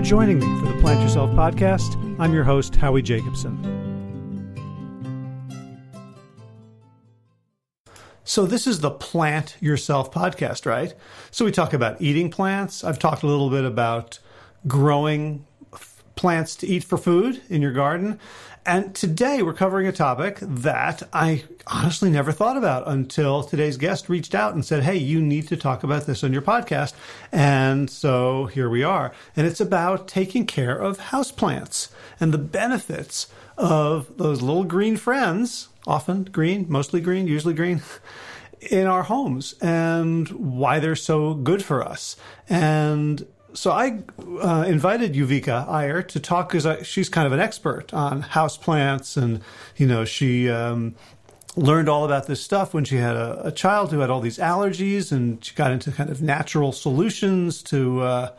for joining me for the Plant Yourself podcast. I'm your host, Howie Jacobson. So, this is the Plant Yourself podcast, right? So, we talk about eating plants. I've talked a little bit about growing plants to eat for food in your garden. And today we're covering a topic that I honestly never thought about until today's guest reached out and said, Hey, you need to talk about this on your podcast. And so here we are. And it's about taking care of houseplants and the benefits of those little green friends, often green, mostly green, usually green. in our homes and why they're so good for us. And so I uh, invited Yuvika Iyer to talk because she's kind of an expert on house plants, and you know she um, learned all about this stuff when she had a, a, child who had all these allergies, and she got into kind of natural solutions to. Uh,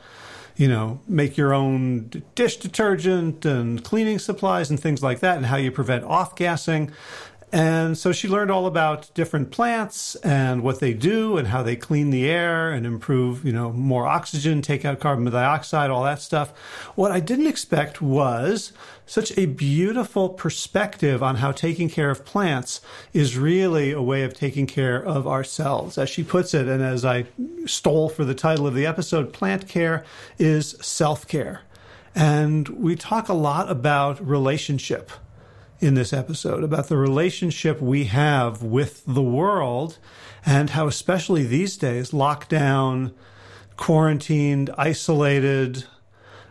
you know, make your own dish detergent and cleaning supplies and things like that, and how you prevent off gassing. And so she learned all about different plants and what they do and how they clean the air and improve, you know, more oxygen, take out carbon dioxide, all that stuff. What I didn't expect was such a beautiful perspective on how taking care of plants is really a way of taking care of ourselves. As she puts it, and as I stole for the title of the episode, plant care is self care. And we talk a lot about relationship in this episode about the relationship we have with the world and how, especially these days, lockdown, quarantined, isolated,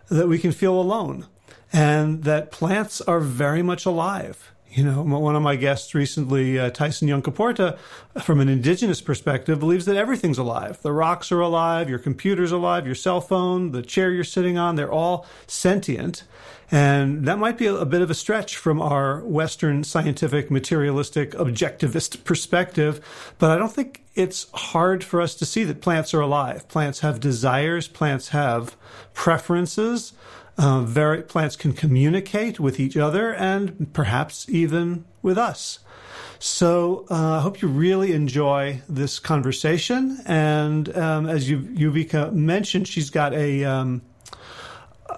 that we can feel alone and that plants are very much alive. You know, one of my guests recently, uh, Tyson Yunkaporta, from an indigenous perspective, believes that everything's alive. The rocks are alive, your computer's alive, your cell phone, the chair you're sitting on, they're all sentient. And that might be a, a bit of a stretch from our Western scientific, materialistic, objectivist perspective, but I don't think it's hard for us to see that plants are alive. Plants have desires, plants have preferences. Uh, very, plants can communicate with each other and perhaps even with us. So uh, I hope you really enjoy this conversation. And um, as Yuvika mentioned, she's got a um,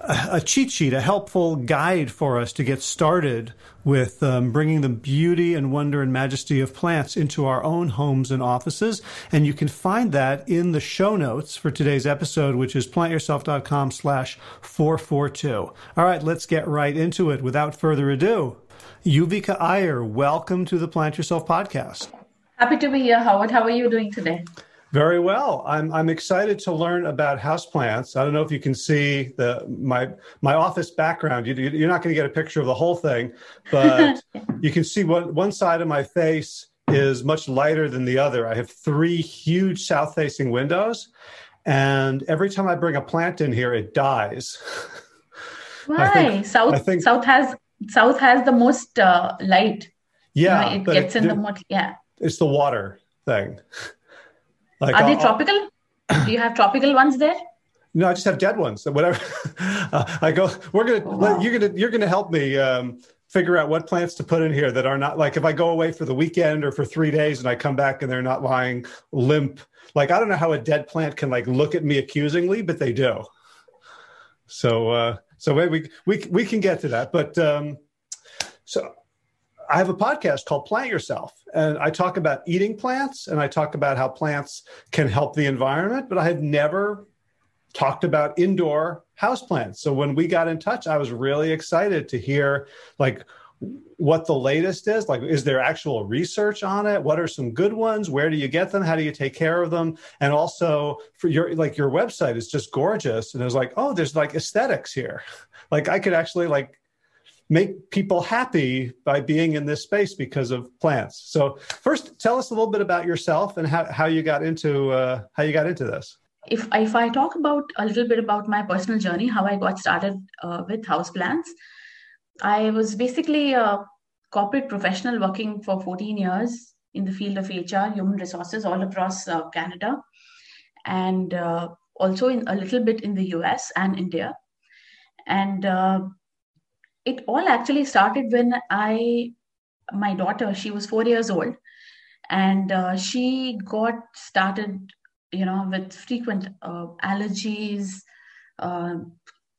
a cheat sheet, a helpful guide for us to get started with um, bringing the beauty and wonder and majesty of plants into our own homes and offices. And you can find that in the show notes for today's episode, which is plantyourself.com slash 442. All right, let's get right into it. Without further ado, Yuvika Iyer, welcome to the Plant Yourself podcast. Happy to be here, Howard. How are you doing today? Very well. I'm I'm excited to learn about houseplants. I don't know if you can see the my my office background. You, you're not going to get a picture of the whole thing, but you can see one one side of my face is much lighter than the other. I have three huge south-facing windows, and every time I bring a plant in here, it dies. Why? Think, south think, south has south has the most uh, light. Yeah, you know, it gets it, in the most. Yeah, it's the water thing. Like, Are they tropical? Do you have tropical ones there? No, I just have dead ones. Whatever. uh, I go. We're gonna. Wow. You're gonna. You're gonna help me um, figure out what plants to put in here that are not like if I go away for the weekend or for three days and I come back and they're not lying limp. Like I don't know how a dead plant can like look at me accusingly, but they do. So uh, so maybe we we we can get to that. But um, so I have a podcast called Plant Yourself, and I talk about eating plants and I talk about how plants can help the environment, but I have never talked about indoor house plants. So when we got in touch, I was really excited to hear like what the latest is. Like, is there actual research on it? What are some good ones? Where do you get them? How do you take care of them? And also for your like your website is just gorgeous. And it was like, oh, there's like aesthetics here. like I could actually like make people happy by being in this space because of plants. So first, tell us a little bit about yourself and how, how you got into uh, how you got into this. If if I talk about a little bit about my personal journey, how I got started uh, with houseplants, I was basically a corporate professional working for 14 years in the field of HR, human resources, all across uh, Canada, and uh, also in a little bit in the US and India. And uh, it all actually started when I, my daughter, she was four years old, and uh, she got started, you know, with frequent uh, allergies, uh,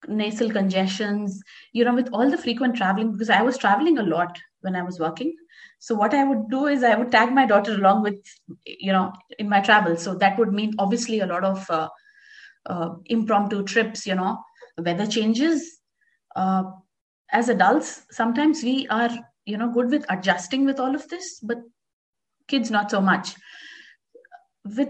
nasal congestions, you know, with all the frequent traveling, because I was traveling a lot when I was working. So what I would do is I would tag my daughter along with, you know, in my travel. So that would mean obviously a lot of uh, uh, impromptu trips, you know, weather changes. Uh, as adults, sometimes we are, you know, good with adjusting with all of this, but kids not so much. With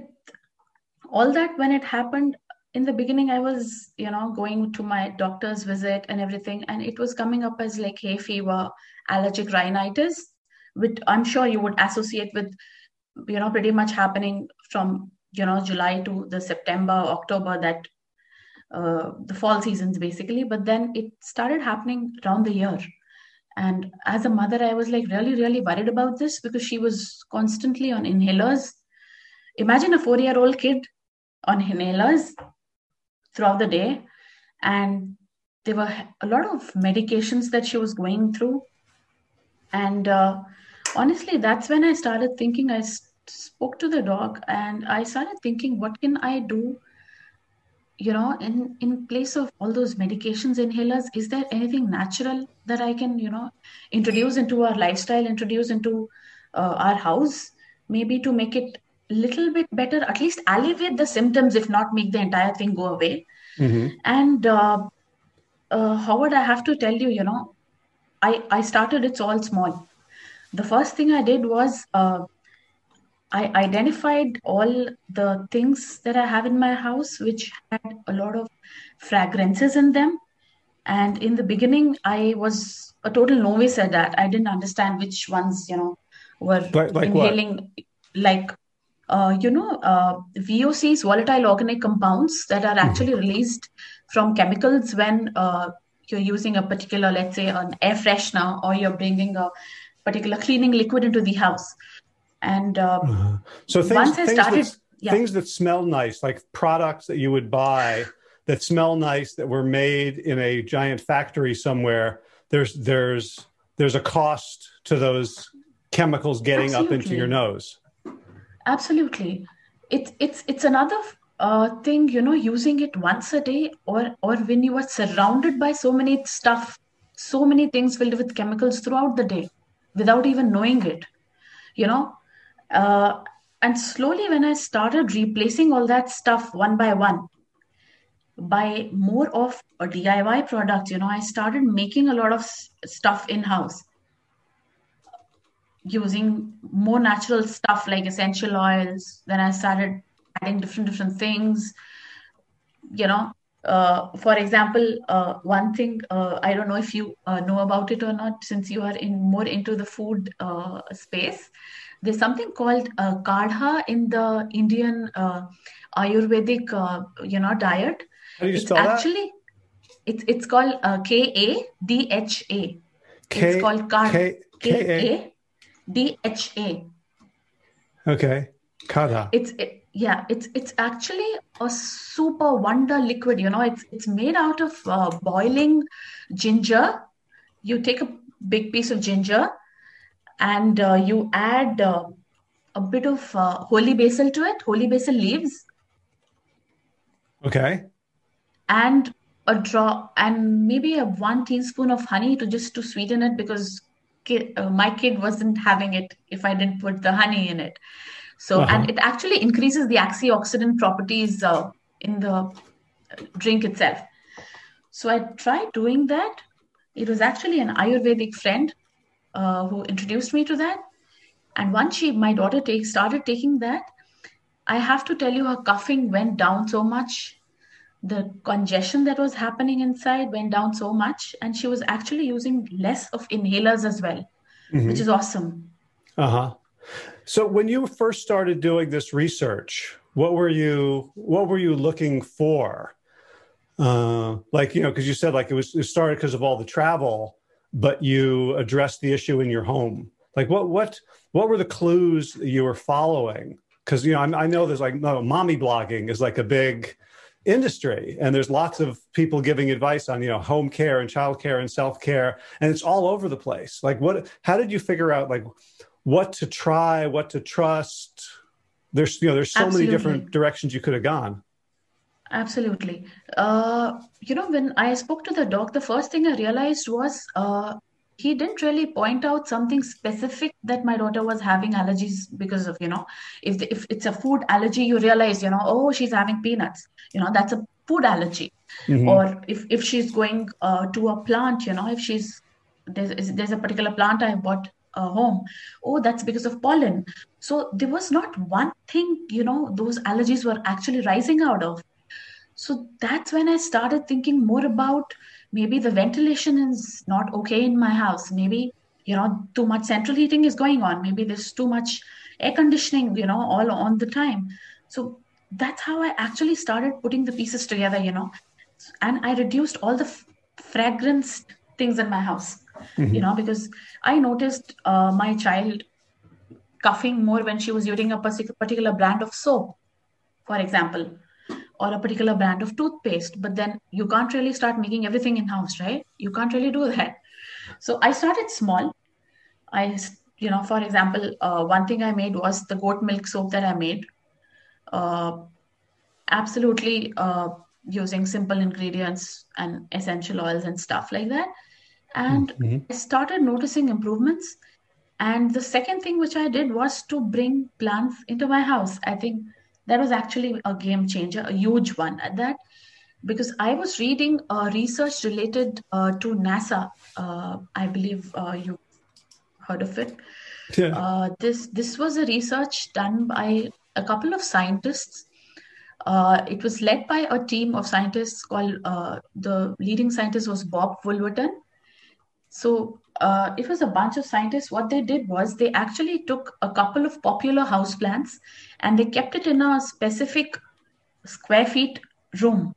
all that, when it happened, in the beginning i was you know going to my doctor's visit and everything and it was coming up as like hay fever allergic rhinitis which i'm sure you would associate with you know pretty much happening from you know july to the september october that uh, the fall seasons basically. But then it started happening around the year. And as a mother i was like really really worried about this because she was constantly on inhalers. Imagine a 4 year old kid on inhalers throughout the day. And there were a lot of medications that she was going through. And uh, honestly that's when i started thinking i spoke to the dog and i started thinking what can i do you know in in place of all those medications inhalers is there anything natural that i can you know introduce into our lifestyle introduce into uh, our house maybe to make it a little bit better at least alleviate the symptoms if not make the entire thing go away mm-hmm. and uh, uh, howard i have to tell you you know i i started it's all small the first thing i did was uh, i identified all the things that i have in my house which had a lot of fragrances in them and in the beginning i was a total novice at that i didn't understand which ones you know were like, like inhaling what? like uh, you know, uh, VOCs, volatile organic compounds that are actually mm-hmm. released from chemicals when uh, you're using a particular, let's say, an air freshener or you're bringing a particular cleaning liquid into the house. And uh, uh-huh. so things, things started, that, yeah. things that smell nice, like products that you would buy that smell nice that were made in a giant factory somewhere. There's there's there's a cost to those chemicals getting Absolutely. up into your nose absolutely it's it's it's another uh, thing you know using it once a day or or when you are surrounded by so many stuff so many things filled with chemicals throughout the day without even knowing it you know uh, and slowly when i started replacing all that stuff one by one by more of a diy product you know i started making a lot of stuff in house using more natural stuff like essential oils. Then I started adding different different things. You know, uh, for example, uh, one thing uh, I don't know if you uh, know about it or not, since you are in more into the food uh, space. There's something called uh, kadha in the Indian Ayurvedic, you know, diet. How do you spell actually, that? It's it's called K A D H A. It's called kadha. K A DHA. Okay, Kadha. It's it, yeah, it's it's actually a super wonder liquid. You know, it's it's made out of uh, boiling ginger. You take a big piece of ginger, and uh, you add uh, a bit of uh, holy basil to it, holy basil leaves. Okay. And a drop, and maybe a one teaspoon of honey to just to sweeten it because kid, uh, my kid wasn't having it if I didn't put the honey in it. So, uh-huh. and it actually increases the antioxidant properties uh, in the drink itself. So I tried doing that. It was actually an Ayurvedic friend uh, who introduced me to that. And once she, my daughter, take, started taking that, I have to tell you, her coughing went down so much the congestion that was happening inside went down so much and she was actually using less of inhalers as well mm-hmm. which is awesome uh-huh so when you first started doing this research what were you what were you looking for? Uh, like you know because you said like it was it started because of all the travel but you addressed the issue in your home. Like what what what were the clues you were following? Because you know I, I, know there's like no mommy blogging is like a big industry and there's lots of people giving advice on you know home care and child care and self care and it's all over the place. Like what how did you figure out like what to try what to trust there's you know there's so Absolutely. many different directions you could have gone Absolutely. Uh, you know, when I spoke to the doc, the first thing I realized was uh, he didn't really point out something specific that my daughter was having allergies because of, you know, if, the, if it's a food allergy, you realize, you know, oh, she's having peanuts. You know, that's a food allergy. Mm-hmm. Or if, if she's going uh, to a plant, you know, if she's there's, there's a particular plant I bought uh, home oh that's because of pollen so there was not one thing you know those allergies were actually rising out of so that's when I started thinking more about maybe the ventilation is not okay in my house. Maybe, you know, too much central heating is going on. Maybe there's too much air conditioning, you know, all on the time. So that's how I actually started putting the pieces together, you know. And I reduced all the f- fragrance things in my house, mm-hmm. you know, because I noticed uh, my child coughing more when she was using a particular brand of soap, for example or a particular brand of toothpaste. But then you can't really start making everything in house right? You can't really do that. So i started small. I you know for example uh, one thing i made was the goat milk soap that i made uh, absolutely uh, using simple ingredients and essential oils and stuff like that and i started noticing improvements and the second thing which i did was to bring plants into my house i think that was actually a game changer, a huge one at that, because I was reading uh, research related uh, to NASA. Uh, I believe uh, you heard of it. Yeah. Uh, this this was a research done by a couple of scientists. Uh, it was led by a team of scientists called the leading scientist was Bob Wolverton. So uh, it was a bunch of scientists. What they did was they actually took a couple of popular house plants and they kept it in a specific square feet room.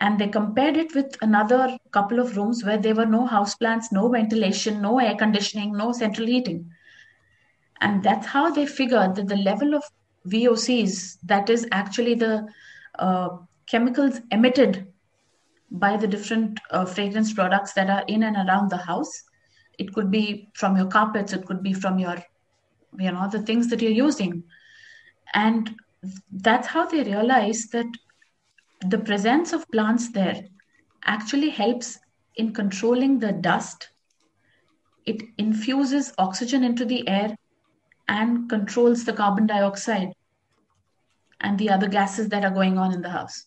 And they compared it with another couple of rooms where there were no house plants, no ventilation, no air conditioning, no central heating. And that's how they figured that the level of VOCs, that is actually the uh, chemicals emitted by the different uh, fragrance products that are in and around the house, it could be from your carpets it could be from your you know the things that you're using. And that's how they realize that the presence of plants there actually helps in controlling the dust. It infuses oxygen into the air and controls the carbon dioxide and the other gases that are going on in the house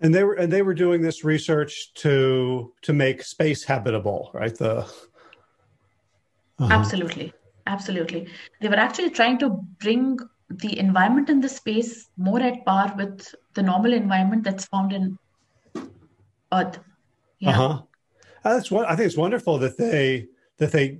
and they were and they were doing this research to to make space habitable right? The uh-huh. absolutely. Absolutely. They were actually trying to bring the environment in the space more at par with the normal environment that's found in earth. Yeah. Uh-huh. that's what i think it's wonderful that they that they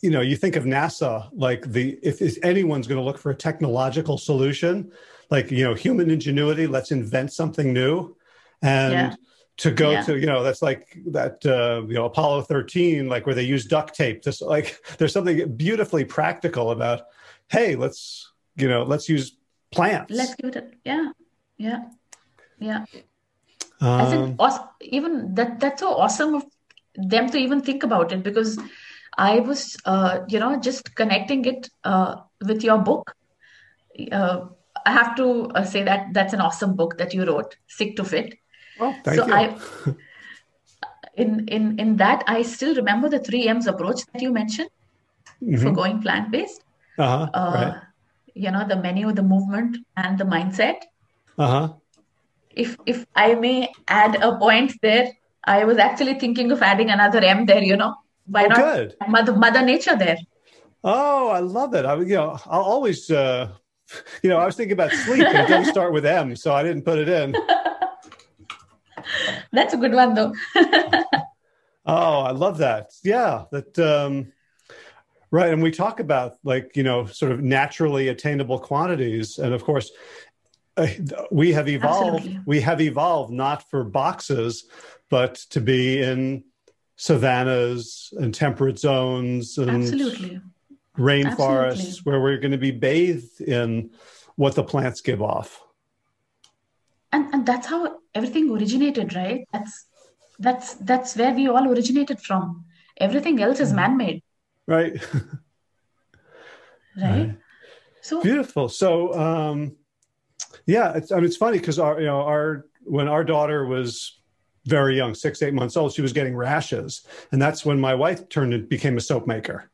you know you think of nasa like the if, if anyone's going to look for a technological solution like you know human ingenuity let's invent something new and yeah. to go yeah. to you know that's like that uh, you know apollo 13 like where they use duct tape just like there's something beautifully practical about hey let's you know let's use plants let's give it a, yeah yeah yeah um, I think awesome, even that that's so awesome of them to even think about it because I was, uh, you know, just connecting it uh, with your book. Uh, I have to uh, say that that's an awesome book that you wrote, Sick to Fit. Oh, thank so you. I, in in in that, I still remember the three M's approach that you mentioned mm-hmm. for going plant based. Uh-huh, uh, right. You know, the menu, the movement, and the mindset. Uh huh. If if I may add a point there, I was actually thinking of adding another M there. You know, why oh, not good. Mother Mother Nature there? Oh, I love it. I you know I'll always uh, you know I was thinking about sleep and it doesn't start with M, so I didn't put it in. That's a good one, though. oh, I love that. Yeah, that. Um, right, and we talk about like you know sort of naturally attainable quantities, and of course, uh, we have evolved. Absolutely. We have evolved not for boxes, but to be in savannas and temperate zones and Absolutely. rainforests Absolutely. where we're going to be bathed in what the plants give off and and that's how everything originated right that's that's that's where we all originated from everything else is mm-hmm. man-made right right so beautiful so um Yeah, it's, I mean, it's funny because our, you know, our when our daughter was very young, six, eight months old, she was getting rashes, and that's when my wife turned and became a soap maker.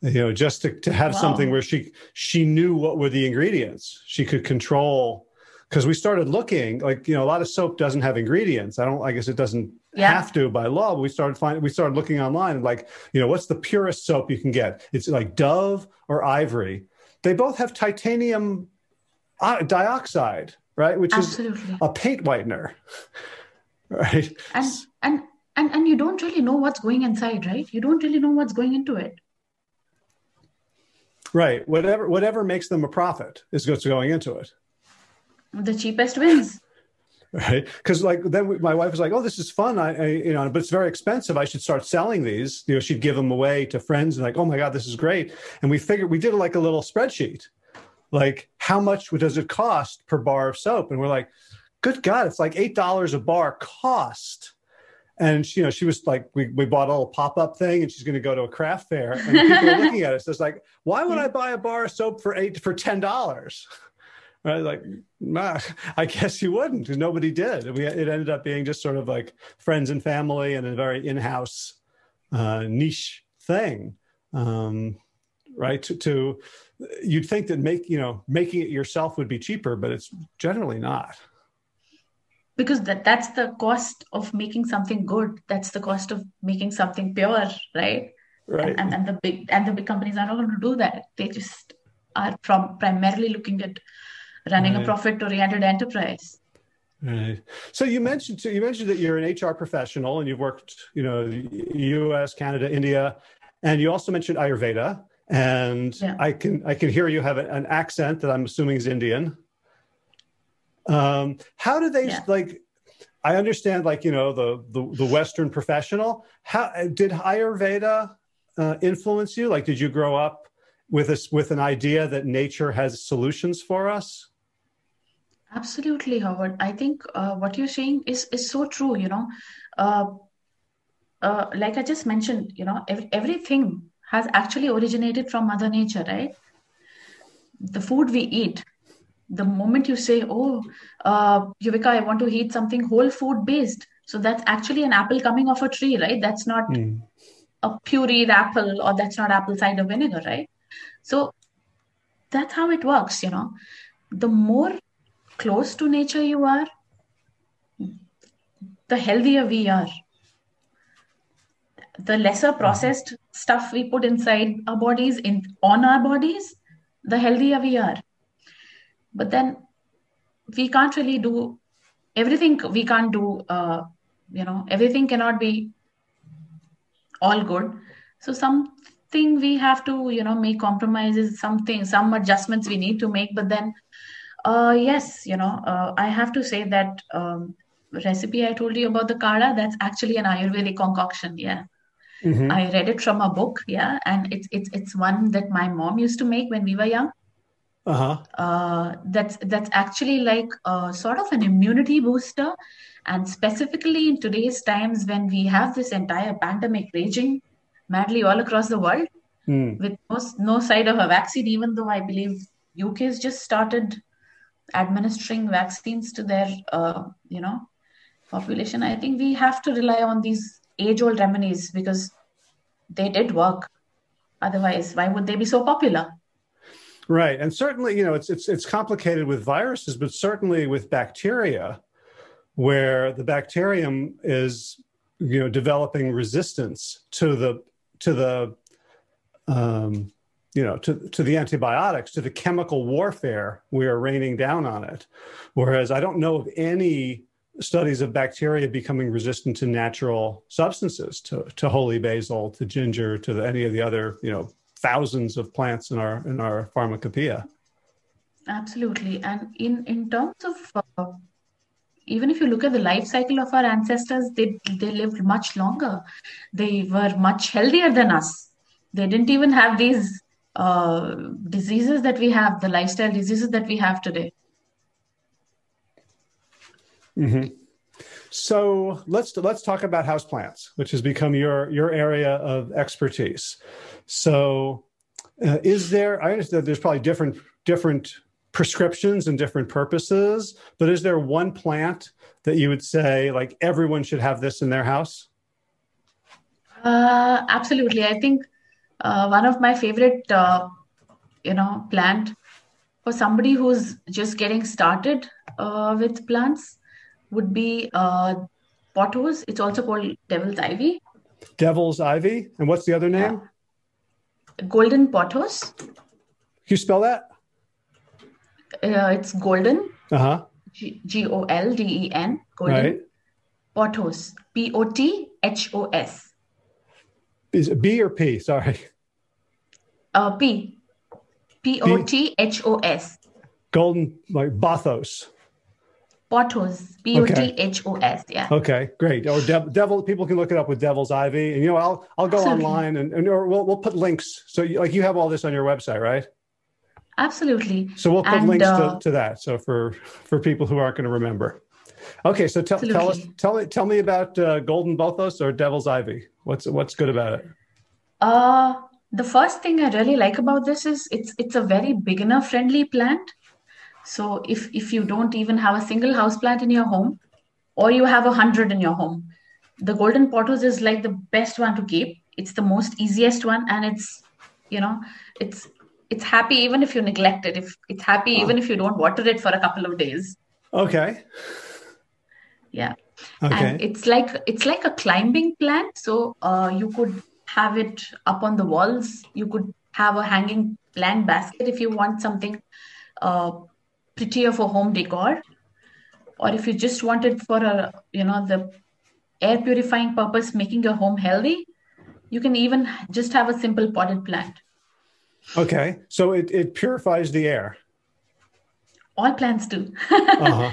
You know, just to, to have wow. something where she she knew what were the ingredients, she could control. Because we started looking, like you know, a lot of soap doesn't have ingredients. I don't. I guess it doesn't yeah. have to by law. But we started finding. We started looking online, like you know, what's the purest soap you can get? It's like Dove or Ivory. They both have titanium uh, dioxide, right? Which Absolutely. is a paint whitener, right? And and and and you don't really know what's going inside, right? You don't really know what's going into it. Right. Whatever whatever makes them a profit is what's going into it. The cheapest wins. Right. Because like then my wife was like, "Oh, this is fun. I, I, you know, but it's very expensive. I should start selling these." You know, she'd give them away to friends and like, "Oh my god, this is great." And we figured we did like a little spreadsheet, like how much does it cost per bar of soap? And we're like, "Good God, it's like eight dollars a bar cost." And she, you know, she was like, we, we bought a little pop up thing, and she's going to go to a craft fair, and people are looking at us. It's like, why would I buy a bar of soap for eight for ten dollars? Right? Like, nah, I guess you wouldn't, because nobody did. We, it ended up being just sort of like friends and family, and a very in-house uh, niche thing. Um, right? To, to you'd think that make you know making it yourself would be cheaper, but it's generally not because that that's the cost of making something good that's the cost of making something pure right right and, and, and the big and the big companies are not going to do that they just are from primarily looking at running right. a profit oriented enterprise Right. So you mentioned you mentioned that you're an HR professional and you've worked, you know, U.S., Canada, India, and you also mentioned Ayurveda. And yeah. I can I can hear you have an accent that I'm assuming is Indian. Um, how do they yeah. like? I understand, like you know, the the, the Western professional. How did Ayurveda uh, influence you? Like, did you grow up with us with an idea that nature has solutions for us? Absolutely, Howard. I think uh, what you're saying is is so true. You know, uh, uh, like I just mentioned, you know, ev- everything has actually originated from Mother Nature, right? The food we eat, the moment you say, "Oh, uh, Yuvika, I want to eat something whole food based," so that's actually an apple coming off a tree, right? That's not mm. a pureed apple, or that's not apple cider vinegar, right? So that's how it works, you know. The more close to nature you are, the healthier we are. The lesser processed stuff we put inside our bodies, in on our bodies, the healthier we are. But then we can't really do everything we can't do uh, you know everything cannot be all good. So something we have to you know make compromises something some adjustments we need to make but then uh, yes you know uh, i have to say that um, recipe i told you about the kadha that's actually an ayurvedic concoction yeah mm-hmm. i read it from a book yeah and it's it's it's one that my mom used to make when we were young uh-huh. Uh, that's that's actually like a, sort of an immunity booster, and specifically in today's times when we have this entire pandemic raging madly all across the world, mm. with no, no side of a vaccine. Even though I believe UK has just started administering vaccines to their uh, you know population, I think we have to rely on these age-old remedies because they did work. Otherwise, why would they be so popular? Right, and certainly, you know, it's it's it's complicated with viruses, but certainly with bacteria, where the bacterium is, you know, developing resistance to the to the, um, you know, to to the antibiotics, to the chemical warfare we are raining down on it. Whereas I don't know of any studies of bacteria becoming resistant to natural substances, to to holy basil, to ginger, to the, any of the other, you know, thousands of plants in our in our pharmacopoeia. Absolutely, and in in terms of uh, even if you look at the life cycle of our ancestors, they they lived much longer. They were much healthier than us. They didn't even have these uh, diseases that we have, the lifestyle diseases that we have today. Mm-hmm. So let's let's talk about houseplants, which has become your your area of expertise. So, uh, is there? I understand there's probably different different prescriptions and different purposes, but is there one plant that you would say like everyone should have this in their house? Uh, absolutely. I think uh, one of my favorite, uh, you know, plant for somebody who's just getting started uh, with plants would be uh, pothos. It's also called devil's ivy. Devil's ivy, and what's the other name? Golden pothos. Can you spell that? Uh, it's golden. Uh huh. G O L D E N. Golden. Right. Pothos. P O T H O S. Is it B or P? Sorry. Uh, P. P O T H O S. Golden, like Bothos. Pothos. P O T H O S. Yeah. Okay, great. Or de- devil. People can look it up with Devil's Ivy, and you know, I'll I'll go Absolutely. online and, and or we'll we'll put links. So you, like you have all this on your website, right? Absolutely. So we'll put And, links uh, to, to that. So for for people who aren't going to remember. Okay, so tell tell us tell me tell me about uh, Golden Bothos or Devil's Ivy. What's what's good about it? Uh, the first thing I really like about this is it's it's a very beginner friendly plant. So if if you don't even have a single house plant in your home, or you have a hundred in your home, the golden pothos is like the best one to keep. It's the most easiest one, and it's you know it's it's happy even if you neglect it. If it's happy even if you don't water it for a couple of days. Okay. Yeah. Okay. and it's like it's like a climbing plant so uh, you could have it up on the walls you could have a hanging plant basket if you want something uh, prettier for home decor or if you just want it for a you know the air purifying purpose making your home healthy you can even just have a simple potted plant Okay. So it, it purifies the air. all plants do Uh-huh.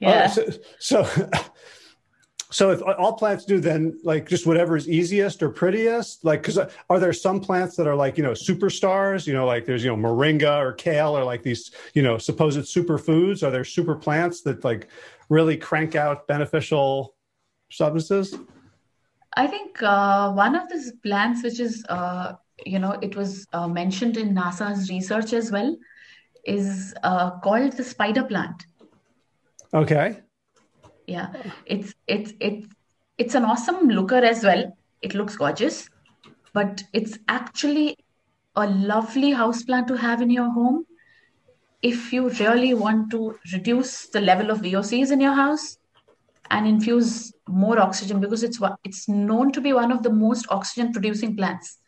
Yeah. Oh, so, so so if all plants do then like just whatever is easiest or prettiest like because are there some plants that are like you know superstars? You know like there's you know moringa or kale or like these you know supposed superfoods. Are there super plants that like really crank out beneficial substances? I think uh, one of these plants, which is, uh, you know, it was uh, mentioned in NASA's research as well, is uh, called the spider plant. Okay Yeah, it's it's it's it's an awesome looker as well. It looks gorgeous, but it's actually a lovely house plant to have in your home if you really want to reduce the level of VOCs in your house and infuse more oxygen because it's it's known to be one of the most oxygen producing plants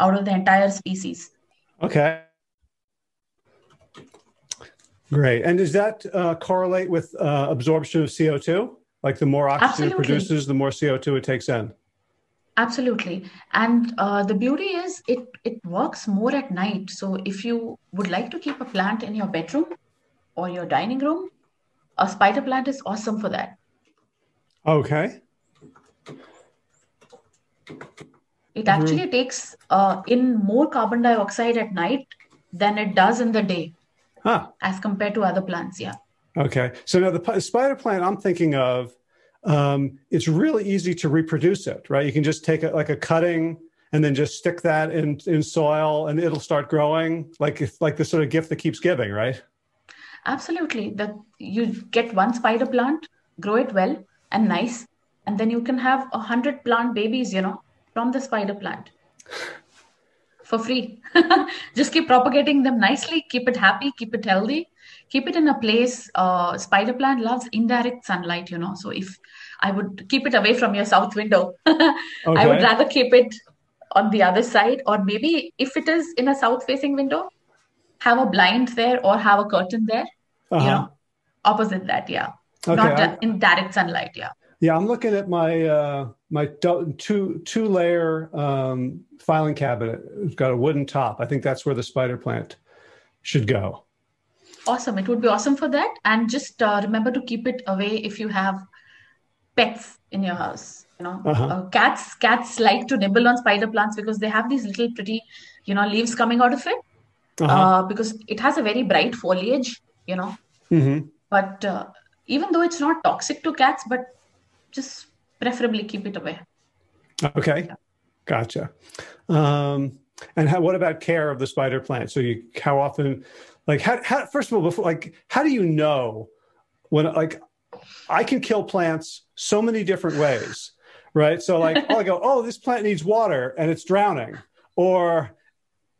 out of the entire species. okay great. And does that uh, correlate with uh, absorption of co2 like the more oxygen it produces the more co2 it takes in? Absolutely. And uh, the beauty is it it works more at night. So if you would like to keep a plant in your bedroom or your dining room, a spider plant is awesome for that. okay. It actually takes uh, in more carbon dioxide at night than it does in the day huh as compared to other plants. Yeah. Okay. So now the p- spider plant I'm thinking of, um, it's really easy to reproduce it, right? You can just take a, like a cutting and then just stick that in, in soil and it'll start growing like it's like the sort of gift that keeps giving, right? Absolutely. That you get one spider plant, grow it well and nice, and then you can have a hundred plant babies, you know, from the spider plant for free. Just keep propagating them nicely, keep it happy, keep it healthy, keep it in a place. Uh, spider plant loves indirect sunlight, you know. So if I would keep it away from your south window, I would rather keep it on the other side, or maybe if it is in a south facing window, have a blind there or have a curtain there you Uh-huh. know opposite that yeah Okay, not I- in direct sunlight yeah Yeah, I'm looking at my uh, my two two layer um, filing cabinet. It's got a wooden top. I think that's where the spider plant should go. awesome it would be awesome for that and just uh, remember to keep it away if you have pets in your house you know Uh-huh. uh, cats cats like to nibble on spider plants because they have these little pretty you know leaves coming out of it Uh-huh. uh, because it has a very bright foliage you know hmm but uh, even though it's not toxic to cats but just preferably keep it away Okay, gotcha. Um, And how, what about care of the spider plant? So you, how often, like, how, how, first of all, before, like, how do you know when, like, I can kill plants so many different ways, right? So, like, I go, oh, this plant needs water and it's drowning, or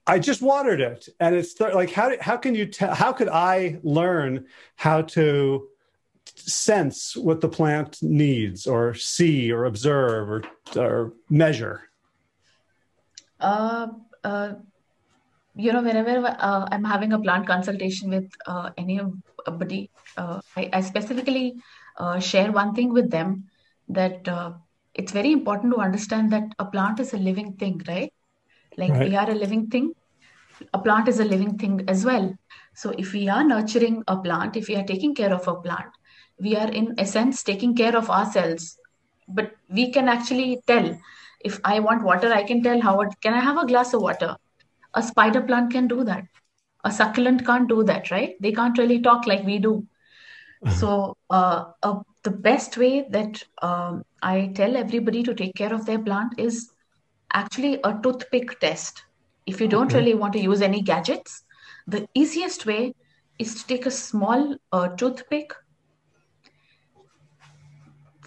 I just watered it and it's th- like, how, do, how can you tell, how could I learn how to sense what the plant needs or see or observe or, or measure? Uh, uh, you know, whenever uh, I'm having a plant consultation with uh, anybody, uh, I, I, specifically uh, share one thing with them that uh, it's very important to understand that a plant is a living thing, right? Like right. we are a living thing, a plant is a living thing as well. So if we are nurturing a plant, if we are taking care of a plant, we are in essence taking care of ourselves. But we can actually tell if I want water, I can tell how can I have a glass of water? A spider plant can do that. A succulent can't do that, right? They can't really talk like we do. So, uh, uh, the best way that um, I tell everybody to take care of their plant is actually a toothpick test. If you don't okay. really want to use any gadgets, the easiest way is to take a small uh, toothpick.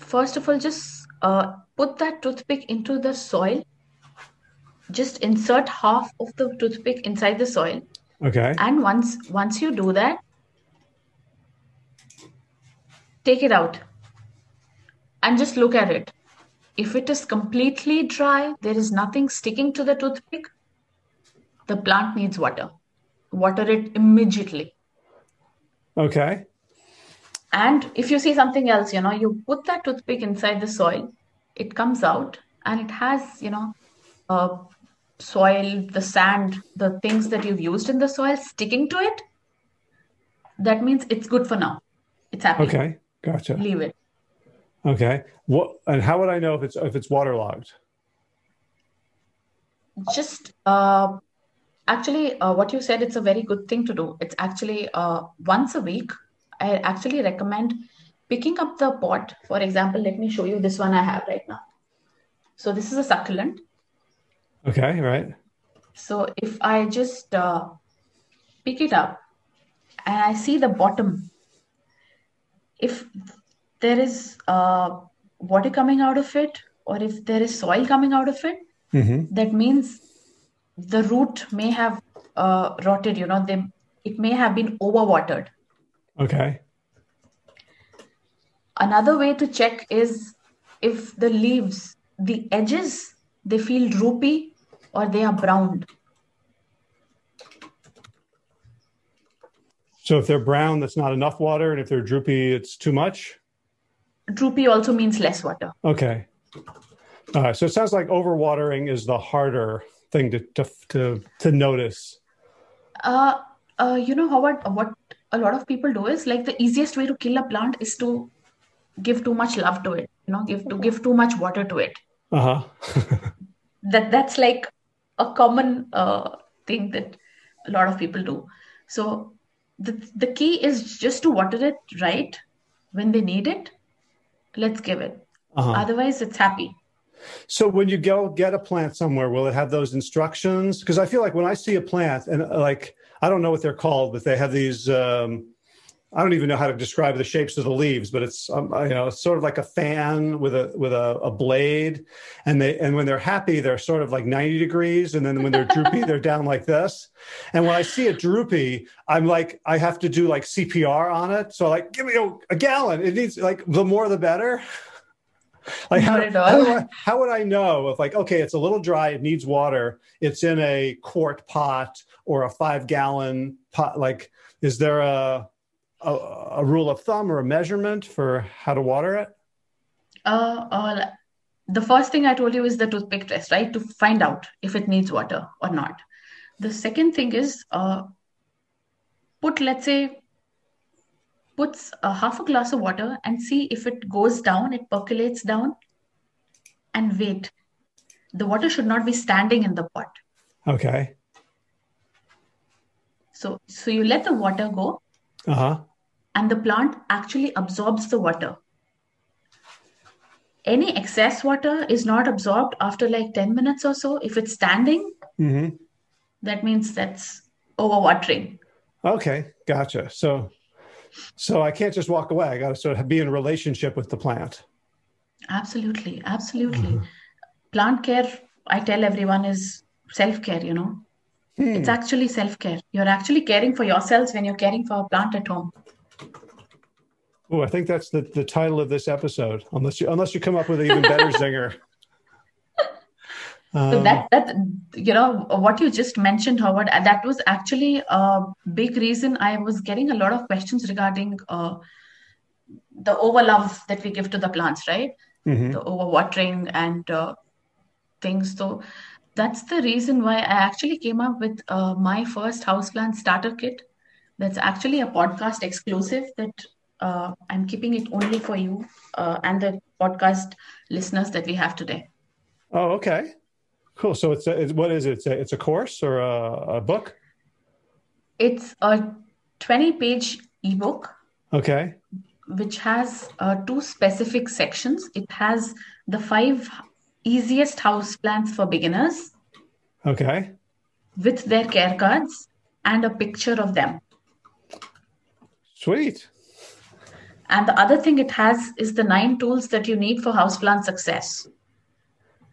First of all, just uh, put that toothpick into the soil. Just insert half of the toothpick inside the soil. Okay. And once once you do that, take it out and just look at it. If it is completely dry, there is nothing sticking to the toothpick, the plant needs water. Water it immediately. Okay. And if you see something else, you know, you put that toothpick inside the soil, it comes out and it has, you know, uh, soil, the sand, the things that you've used in the soil sticking to it. That means it's good for now. It's happy. Okay, gotcha. Leave it. Okay. What and how would I know if it's if it's waterlogged? Just uh, actually, uh, what you said, it's a very good thing to do. It's actually uh, once a week I actually recommend picking up the pot. For example, let me show you this one I have right now. So this is a succulent. Okay, right. So if I just uh, pick it up and I see the bottom, if there is uh, water coming out of it or if there is soil coming out of it, mm-hmm. that means the root may have uh, rotted. You know, they it may have been overwatered. Okay. Another way to check is if the leaves, the edges, they feel droopy or they are browned. So if they're brown, that's not enough water, and if they're droopy, it's too much. Droopy also means less water. Okay. Uh, so it sounds like overwatering is the harder thing to to to, to notice. Uh, uh, you know, Howard, what a lot of people do is like the easiest way to kill a plant is to give too much love to it you know give to give too much water to it. Uh-huh. That that's like a common uh, thing that a lot of people do. So the, the key is just to water it right when they need it. Let's give it. Uh-huh. otherwise it's happy. So when you go get a plant somewhere will it have those instructions? Because i feel like when i see a plant and like I don't know what they're called, but they have these. Um, I don't even know how to describe the shapes of the leaves, but it's um, you know sort of like a fan with a with a, a, blade, and they and when they're happy they're sort of like ninety degrees, and then when they're droopy they're down like this. And when I see it droopy, I'm like I have to do like CPR on it. So like give me a, a gallon. It needs like the more the better. like how, how, I, how, would I know if like okay, it's a little dry, it needs water, it's in a quart pot or a five gallon pot? Like, is there a, a, a rule of thumb or a measurement for how to water it? Uh, uh, the first thing I told you is the toothpick test, right? To find out if it needs water or not. The second thing is uh, put, let's say, puts a half a glass of water and see if it goes down, it percolates down, and wait. The water should not be standing in the pot. Okay. So, so you let the water go, uh-huh. and the plant actually absorbs the water. any excess water is not absorbed after like 10 minutes or so. If it's standing, Mm-hmm. that means that's overwatering. Okay, gotcha. So, so I can't just walk away. I got to sort of be in relationship with the plant. Absolutely, absolutely. Mm-hmm. Plant care, I tell everyone, is self care, you know. Hmm. It's actually self care. You're actually caring for yourselves when you're caring for a plant at home. Oh, I think that's the, the title of this episode. Unless you unless you come up with an even better zinger. So Um, that that you know what you just mentioned, Howard, that was actually a big reason I was getting a lot of questions regarding uh, the overlove that we give to the plants, right? mhm. The overwatering and uh, things. So that's the reason why I actually came up with uh, my first houseplant starter kit. That's actually a podcast exclusive that uh, I'm keeping it only for you uh, and the podcast listeners that we have today. Oh, okay. Cool. So it's, a, it's what is it? It's a, it's a course or a, a book? It's a 20 page ebook Okay. which has uh, two specific sections. It has the five easiest house plants for beginners Okay. with their care cards and a picture of them. Sweet. And the other thing it has is the nine tools that you need for houseplant success.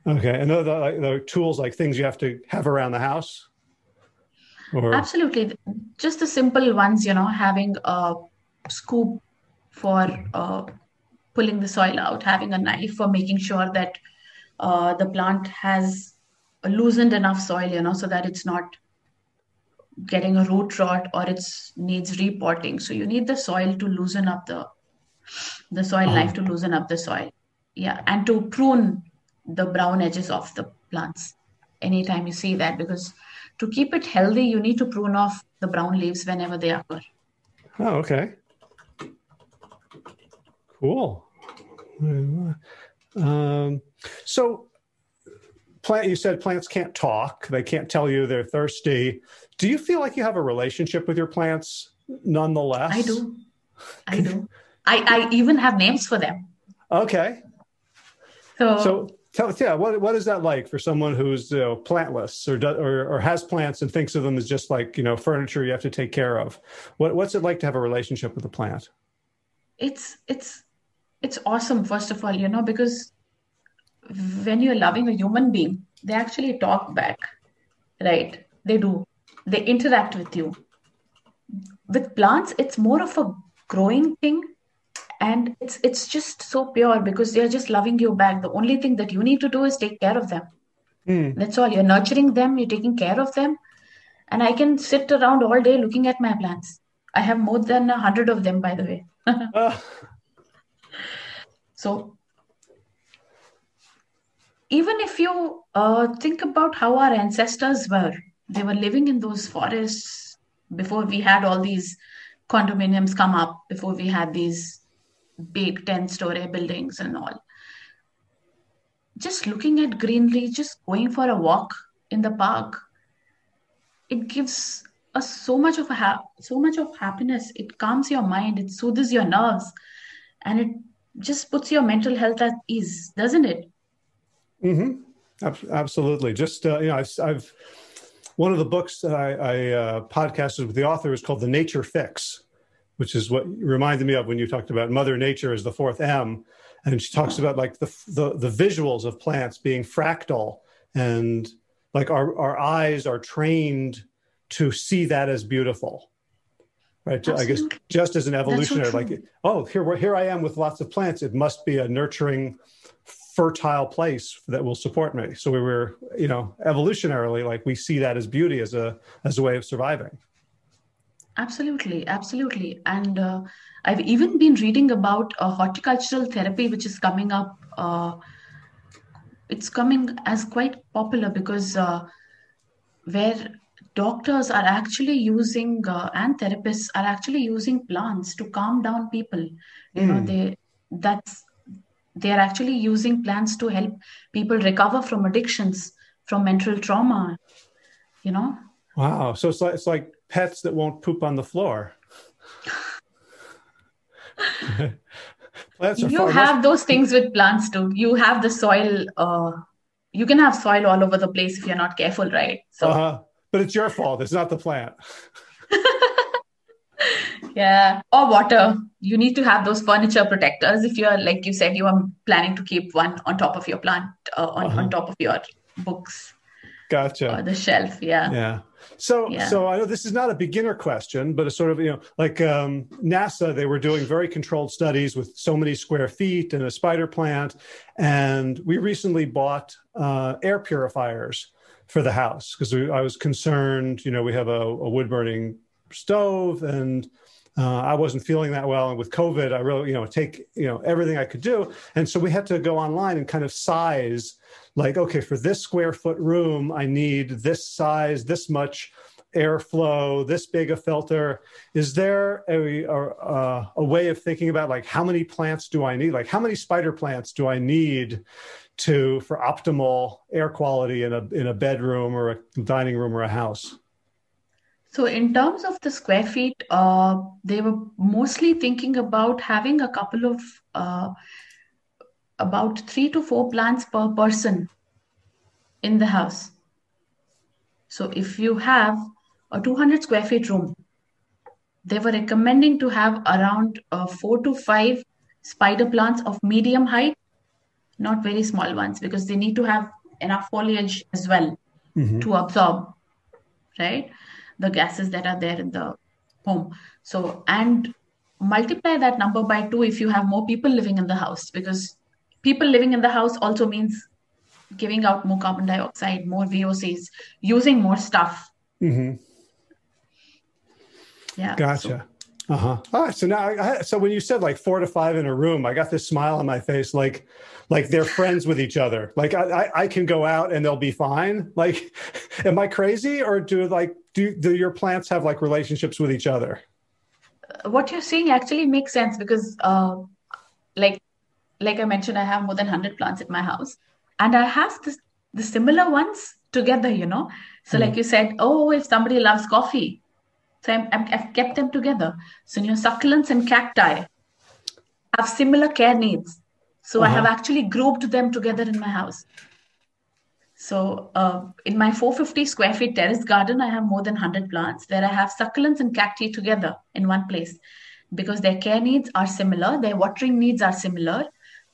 Okay. And the, the, like, the tools like things you have to have around the house. Or Absolutely. Just the simple ones, you know, having a scoop for uh, pulling the soil out, having a knife for making sure that uh, the plant has loosened enough soil, you know, so that it's not getting a root rot or it needs repotting. So you need the soil to loosen up the the soil knife to loosen up the soil. Yeah, and to prune the brown edges of the plants anytime you see that because to keep it healthy, you need to prune off the brown leaves whenever they occur. Oh, okay. Cool. Um, so, plant. You said plants can't talk. They can't tell you they're thirsty. Do you feel like you have a relationship with your plants, nonetheless? I do. I do. I, I even have names for them. Okay. So, So, tell yeah. What what is that like for someone who's you know, plantless or, or or has plants and thinks of them as just like you know furniture you have to take care of? What what's it like to have a relationship with a plant? it's it's it's awesome first of all you know because when you're loving a human being they actually talk back right they do they interact with you with plants it's more of a growing thing and it's it's just so pure because they're just loving you back. The only thing that you need to do is take care of them. Hmm. that's all. You're nurturing them. You're taking care of them. And i can sit around all day looking at my plants. I have more than a hundred of them by the way. Ah, So, even if you uh, think about how our ancestors were, they were living in those forests before we had all these condominiums come up, before we had these big 10 story buildings and all. Just looking at greenery, just going for a walk in the park, it gives us so much of a ha- so much of happiness. It calms your mind, it soothes your nerves, and it just puts your mental health at ease, doesn't it? Mm-hmm. Absolutely. Just uh, you know, I've, I've one of the books that I, I uh, podcasted with the author is called The Nature Fix, which is what reminded me of when you talked about Mother Nature as the fourth M, and she talks about like the the, the visuals of plants being fractal, and like our our eyes are trained to see that as beautiful. Right. I guess just as an evolutionary, like, oh, here here I am with lots of plants. It must be a nurturing fertile place that will support me. So we were, you know, evolutionarily, like we see that as beauty as a as a way of surviving. Absolutely, absolutely. And uh, I've even been reading about a horticultural therapy which is coming up. Uh, it's coming as quite popular because uh, where doctors are actually using uh, and therapists are actually using plants to calm down people. You know, Mm. they that's they're actually using plants to help people recover from addictions, from mental trauma. You know, Wow. So it's like it's like pets that won't poop on the floor. Plants are you have those things with plants too. You have the soil. Uh, you can have soil all over the place if you're not careful, right? So uh-huh. But it's your fault. It's not the plant. yeah, or water. You need to have those furniture protectors if you're like you said you are planning to keep one on top of your plant, uh, on Uh-huh. on top of your books Gotcha. or the shelf. Yeah. Yeah. So, Yeah. so I know this is not a beginner question, but a sort of you know like um, NASA. They were doing very controlled studies with so many square feet and a spider plant, and we recently bought uh, air purifiers for the house because I was concerned. You know, we have a, a wood burning stove, and uh, I wasn't feeling that well. And with COVID, I really you know take you know everything I could do, and so we had to go online and kind of size like okay for this square foot room i need this size this much airflow this big a filter. Is there a, a, a way of thinking about like how many plants do i need? Like how many spider plants do i need to for optimal air quality in a in a bedroom or a dining room or a house So in terms of the square feet, uh, they were mostly thinking about having a couple of uh, about three to four plants per person in the house. So if you have a 200 square feet room, they were recommending to have around uh, four to five spider plants of medium height, not very small ones, because they need to have enough foliage as well to absorb, right? The gases that are there in the home. So, and multiply that number by two if you have more people living in the house, because people living in the house also means giving out more carbon dioxide, more VOCs, using more stuff. mm-hmm. Yeah. Gotcha. Uh huh. All right. So now, I, so when you said like four to five in a room, I got this smile on my face, like, like they're friends with each other. Like I, I, I can go out and they'll be fine. Like, am I crazy, or do like do do your plants have like relationships with each other? Uh, what you're saying actually makes sense because uh, like like i mentioned i have more than 100 plants at my house and i have this the similar ones together you know so like hmm. you said oh if somebody loves coffee so I'm, I'm, i've kept them together so your succulents and cacti have similar care needs so i have Uh-huh. actually grouped them together in my house so uh, in my 450 square feet terrace garden, I have more than 100 plants where I have succulents and cacti together in one place because their care needs are similar, their watering needs are similar,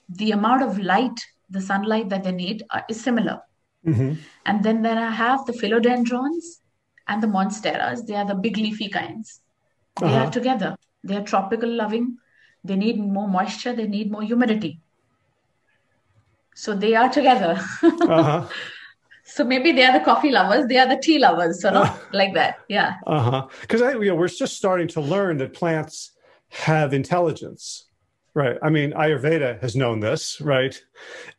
the amount of light, the sunlight that they need are, is similar. Mm-hmm. And then there I have the philodendrons and the monsteras. They are the big leafy kinds. They Uh-huh. are together. They are tropical loving. They need more moisture. They need more humidity. So they are together. Uh huh. So maybe they are the coffee lovers, they are the tea lovers, so not like that. Yeah. Uh huh. Because you know, we're just starting to learn that plants have intelligence, right? I mean, Ayurveda has known this, right?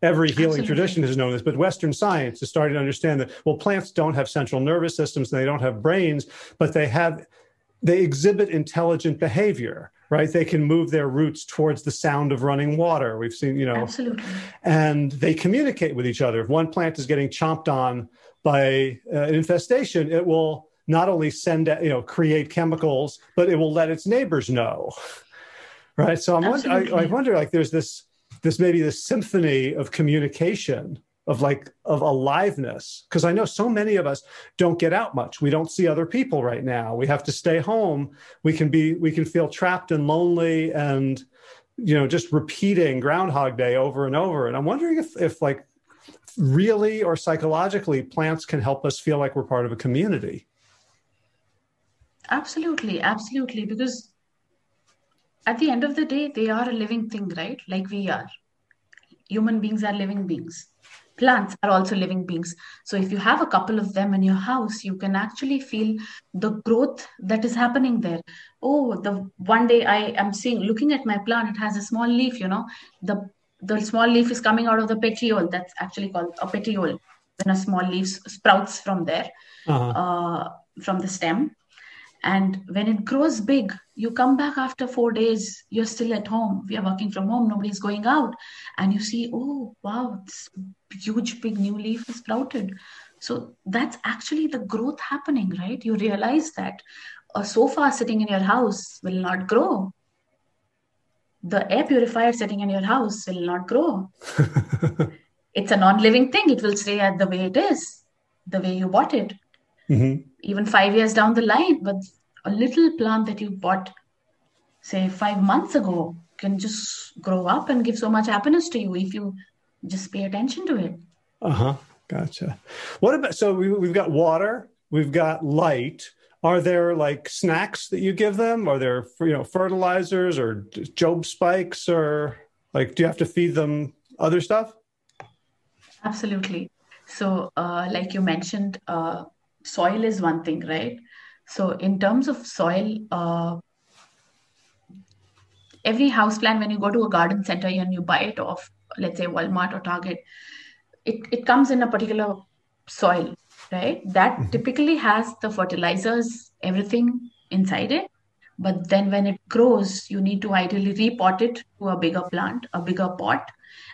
Every healing Absolutely. tradition has known this, but Western science is starting to understand that. Well, plants don't have central nervous systems, and they don't have brains, but they have, they exhibit intelligent behavior, right? They can move their roots towards the sound of running water. We've seen, you know, Absolutely. and they communicate with each other. If one plant is getting chomped on by uh, an infestation, it will not only send you know create chemicals, but it will let its neighbors know. Right. So I'm wonder, I, I wonder like there's this this maybe this symphony of communication of like of aliveness because I know so many of us don't get out much. We don't see other people right now. We have to stay home. We can be we can feel trapped and lonely and you know just repeating groundhog day over and over and i'm wondering if if like really or psychologically plants can help us feel like we're part of a community Absolutely. Absolutely. Because at the end of the day, they are a living thing, right? Like we are. Human beings are living beings. Plants are also living beings. So if you have a couple of them in your house, you can actually feel the growth that is happening there. Oh, the one day I am seeing, looking at my plant, it has a small leaf, you know, the the small leaf is coming out of the petiole. That's actually called a petiole. When a small leaf sprouts from there, uh-huh. uh, from the stem. And when it grows big, you come back after four days, you're still at home. We are working from home, nobody's going out. And you see, oh, wow, this huge, big new leaf has sprouted. So that's actually the growth happening, right? You realize that a sofa sitting in your house will not grow. the air purifier sitting in your house will not grow. it's a non living thing. It will stay at the way it is, the way you bought it. Mm-hmm. Even five years down the line, but a little plant that you bought, say, five months ago, can just grow up and give so much happiness to you if you just pay attention to it. Uh huh. Gotcha. What about so we, we've got water, we've got light. Are there like snacks that you give them? Are there you know fertilizers or Jobe's spikes or like do you have to feed them other stuff? Absolutely. So, uh, like you mentioned, uh, soil is one thing, right? So, in terms of soil, uh, every house plant, when you go to a garden center and you buy it off, let's say Walmart or Target, it, it comes in a particular soil, right? That mm-hmm. typically has the fertilizers, everything inside it. But then when it grows, you need to ideally repot it to a bigger plant, a bigger pot.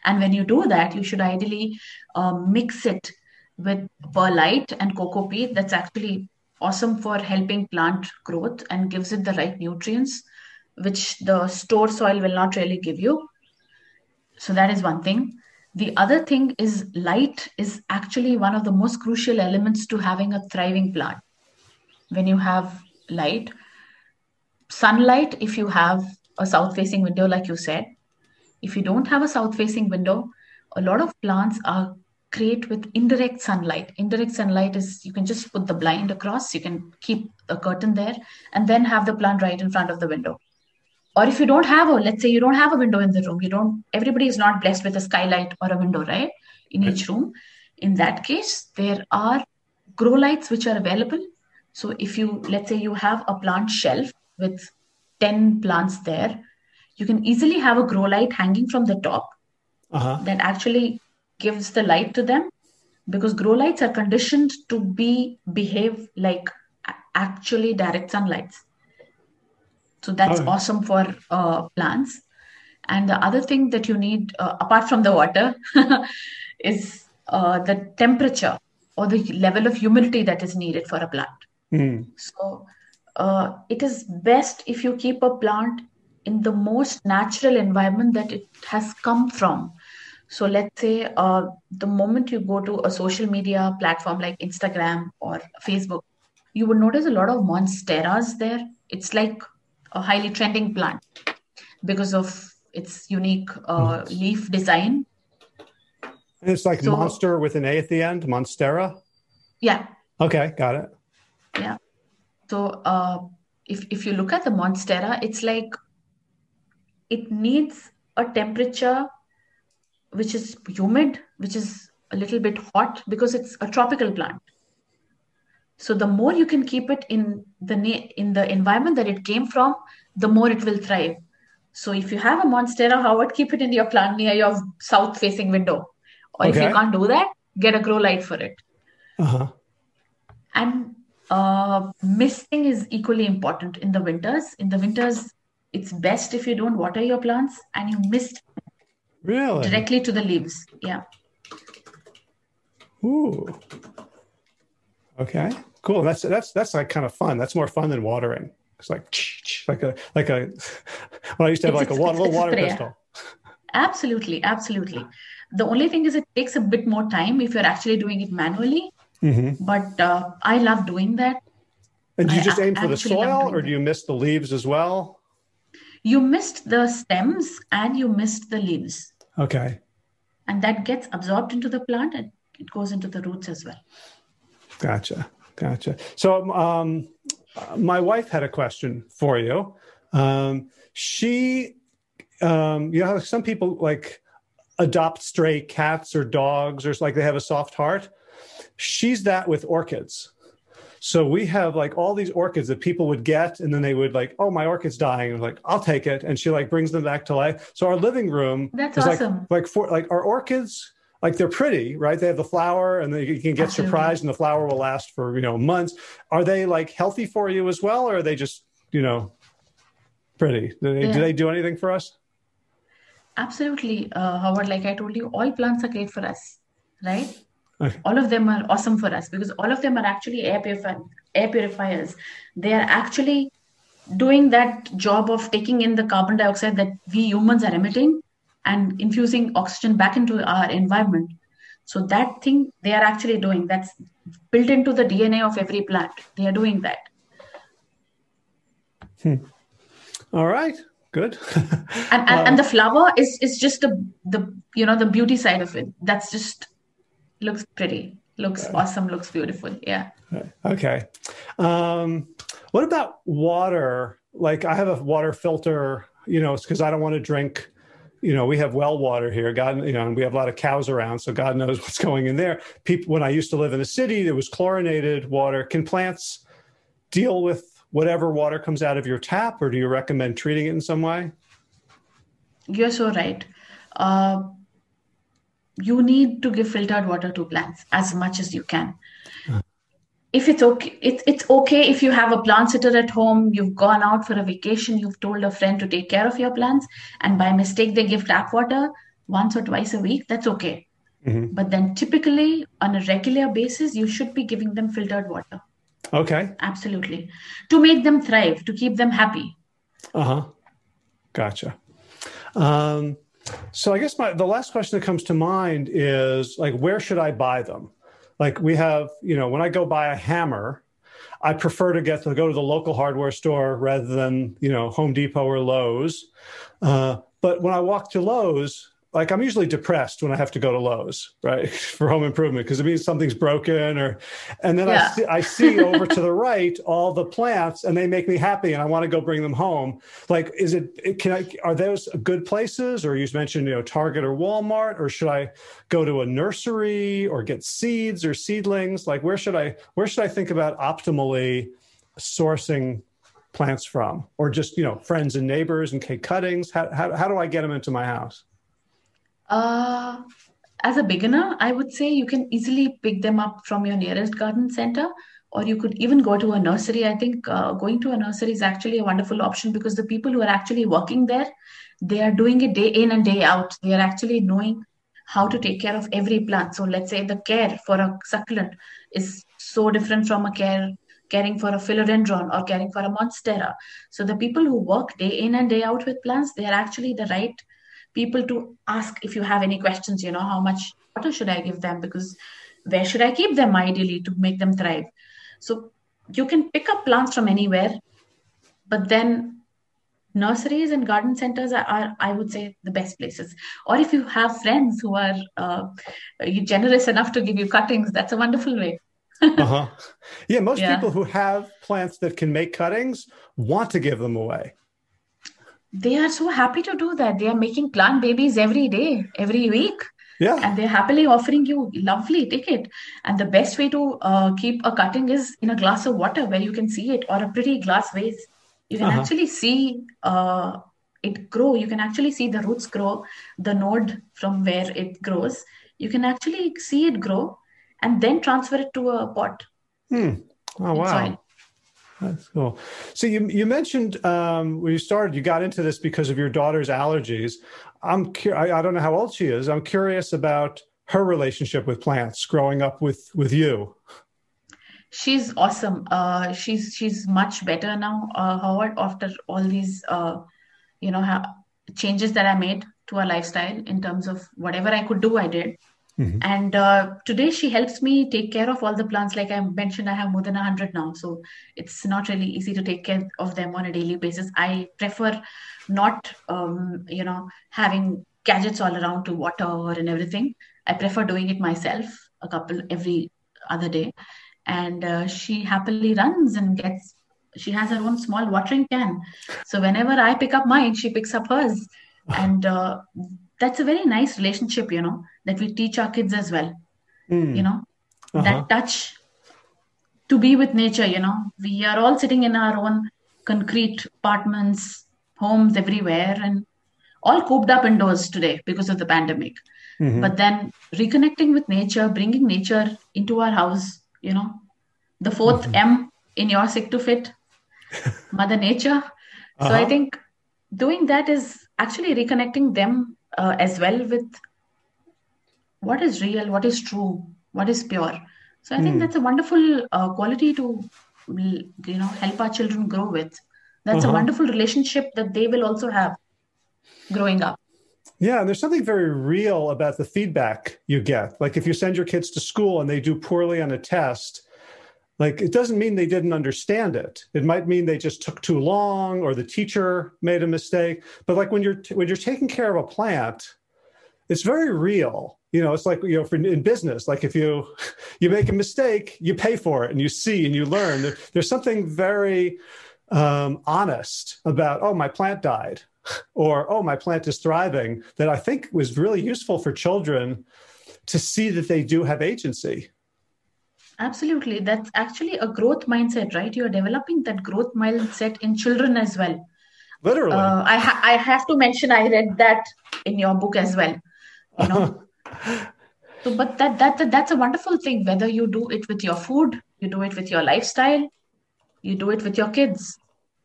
And when you do that, you should ideally uh, mix it with perlite and coco peat. That's actually awesome for helping plant growth and gives it the right nutrients, which the store soil will not really give you. So that is one thing. The other thing is light is actually one of the most crucial elements to having a thriving plant. When you have light, sunlight, if you have a south facing window, like you said, if you don't have a south facing window, a lot of plants are create with indirect sunlight. Indirect sunlight is you can just put the blind across, you can keep a curtain there, and then have the plant right in front of the window. Or if you don't have a, let's say you don't have a window in the room, you don't, everybody is not blessed with a skylight or a window, right? In each room. In that case, there are grow lights which are available. So if you, let's say you have a plant shelf with 10 plants there, you can easily have a grow light hanging from the top uh-huh. that actually gives the light to them because grow lights are conditioned to be behave like actually direct sunlight so that's awesome for uh, plants. And the other thing that you need uh, apart from the water is uh, the temperature or the level of humidity that is needed for a plant. Mm. so uh, it is best if you keep a plant in the most natural environment that it has come from so let's say uh, the moment you go to a social media platform like Instagram or Facebook, you would notice a lot of monsteras there. It's like a highly trending plant because of its unique uh, mm. leaf design. And it's like so, monster with an A at the end, monstera. Yeah. Okay, got it. Yeah. So uh, if if you look at the monstera, it's like it needs a temperature which is humid, which is a little bit hot because it's a tropical plant. So the more you can keep it in the in the environment that it came from, the more it will thrive. So if you have a monstera, Howard, keep it in your plant near your south-facing window. Or okay. if you can't do that, get a grow light for it. Uh-huh. And uh, misting is equally important in the winters. In the winters, it's best if you don't water your plants and you mist Really? Directly to the leaves. Yeah. Ooh. Okay. Cool. That's that's that's like kind of fun. That's more fun than watering. It's like like a like a well, I used to have like a water, little water pistol. Absolutely, absolutely. The only thing is it takes a bit more time if you're actually doing it manually. Mm-hmm. But uh, I love doing that. And do you just I aim for the soil, or do you miss the leaves as well? You missed the stems and you missed the leaves. Okay. And that gets absorbed into the plant and it goes into the roots as well. Gotcha. Gotcha. So, um, my wife had a question for you. Um, she, um, you know, some people like adopt stray cats or dogs or like they have a soft heart. She's that with orchids. So we have like all these orchids that people would get, and then they would like, oh, my orchid's dying. And like, I'll take it. And she like brings them back to life. So our living room That's is awesome. like, like for like our orchids, like they're pretty, right? They have the flower and then you can get Absolutely. surprised and the flower will last for, you know, months. Are they like healthy for you as well? Or are they just, you know, pretty? Do they, yeah. do, they do anything for us? Absolutely, uh, Howard. Like I told you, all plants are great for us, right? Okay. All of them are awesome for us because all of them are actually air, purifi- air purifiers. They are actually doing that job of taking in the carbon dioxide that we humans are emitting and infusing oxygen back into our environment. So that thing they are actually doing. That's built into the DNA of every plant. They are doing that. Hmm. All right. Good. and, and, uh, and the flower is is just the the you know the beauty side of it. That's just looks pretty, looks okay. awesome, looks beautiful. Yeah. Okay. Um, what about water? Like I have a water filter, you know, it's because I don't want to drink you know, we have well water here. God, you know, and we have a lot of cows around, so God knows what's going in there. People, when I used to live in a city, there was chlorinated water. Can plants deal with whatever water comes out of your tap, or do you recommend treating it in some way? You're so right. Uh, you need to give filtered water to plants as much as you can. If it's okay it's, it's okay if you have a plant sitter at home you've gone out for a vacation you've told a friend to take care of your plants and by mistake they give tap water once or twice a week that's okay mm-hmm. but then typically on a regular basis you should be giving them filtered water. Okay absolutely. To make them thrive to keep them happy. Uh-huh. Gotcha. Um, so i guess my the last question that comes to mind is like where should i buy them like we have, you know, when I go buy a hammer, I prefer to get to go to the local hardware store rather than you know Home Depot or Lowe's. Uh, but when I walk to Lowe's, like I'm usually depressed when I have to go to Lowe's, right, for home improvement because it means something's broken, or and then yeah. I see I see over to the right all the plants, and they make me happy, and I want to go bring them home. Like, is it can I are those good places, or you mentioned you know Target or Walmart, or should I go to a nursery or get seeds or seedlings? Like, where should I where should I think about optimally sourcing plants from, or just you know friends and neighbors and cake cuttings? How how, how do I get them into my house? Uh, as a beginner, I would say you can easily pick them up from your nearest garden center, or you could even go to a nursery. I think uh, going to a nursery is actually a wonderful option because the people who are actually working there, they are doing it day in and day out. They are actually knowing how to take care of every plant. So let's say the care for a succulent is so different from a care caring for a philodendron or caring for a monstera. So the people who work day in and day out with plants, they are actually the right people to ask if you have any questions you know how much water should i give them? Because where should i keep them ideally to make them thrive? So you can pick up plants from anywhere but then nurseries and garden centers are, are, i would say the best places. Or if you have friends who are uh, generous enough to give you cuttings that's a wonderful way. Uh-huh. Yeah most yeah. people who have plants that can make cuttings want to give them away they are so happy to do that. They are making plant babies every day, every week. Yeah. And they're happily offering you, lovely, take it. And the best way to uh, keep a cutting is in a glass of water where you can see it or a pretty glass vase. You can uh-huh. actually see uh, it grow. You can actually see the roots grow, the node from where it grows. You can actually see it grow and then transfer it to a pot. Hmm. Oh, wow. That's cool. So you you mentioned um, when you started, you got into this because of your daughter's allergies. I'm cu- I, I don't know how old she is. I'm curious about her relationship with plants growing up with with you. She's awesome. Uh, she's she's much better now, uh, Howard. After all these, uh, you know, ha- changes that I made to her lifestyle in terms of whatever I could do, I did. Mm-hmm. And uh, today she helps me take care of all the plants. Like I mentioned, I have more than 100 now. So it's not really easy to take care of them on a daily basis. I prefer not, um, you know, having gadgets all around to water and everything. I prefer doing it myself a couple every other day. And uh, she happily runs and gets, she has her own small watering can. So whenever I pick up mine, she picks up hers. And uh, that's a very nice relationship you know that we teach our kids as well mm. you know uh-huh. that touch to be with nature you know we are all sitting in our own concrete apartments homes everywhere and all cooped up indoors today because of the pandemic mm-hmm. but then reconnecting with nature bringing nature into our house you know the 4th mm-hmm. m in your sick to fit mother nature so uh-huh. i think doing that is actually reconnecting them uh, as well with what is real, what is true, what is pure. So I think mm. that's a wonderful uh, quality to you know help our children grow with. That's Uh-huh. a wonderful relationship that they will also have growing up. Yeah, and there's something very real about the feedback you get. Like if you send your kids to school and they do poorly on a test, like it doesn't mean they didn't understand it. It might mean they just took too long or the teacher made a mistake. But like when you're when you're taking care of a plant, it's very real. You know, it's like you know, for, in business, like if you you make a mistake, you pay for it, and you see and you learn. There, there's something very um, honest about. Oh, my plant died, or oh, my plant is thriving. That I think was really useful for children to see that they do have agency. Absolutely. That's actually a growth mindset, right? You're developing that growth mindset in children as well. Literally, Uh, I, ha- I have to mention, I read that in your book as well. You know, so but that, that that that's a wonderful thing. Whether you do it with your food, you do it with your lifestyle, you do it with your kids.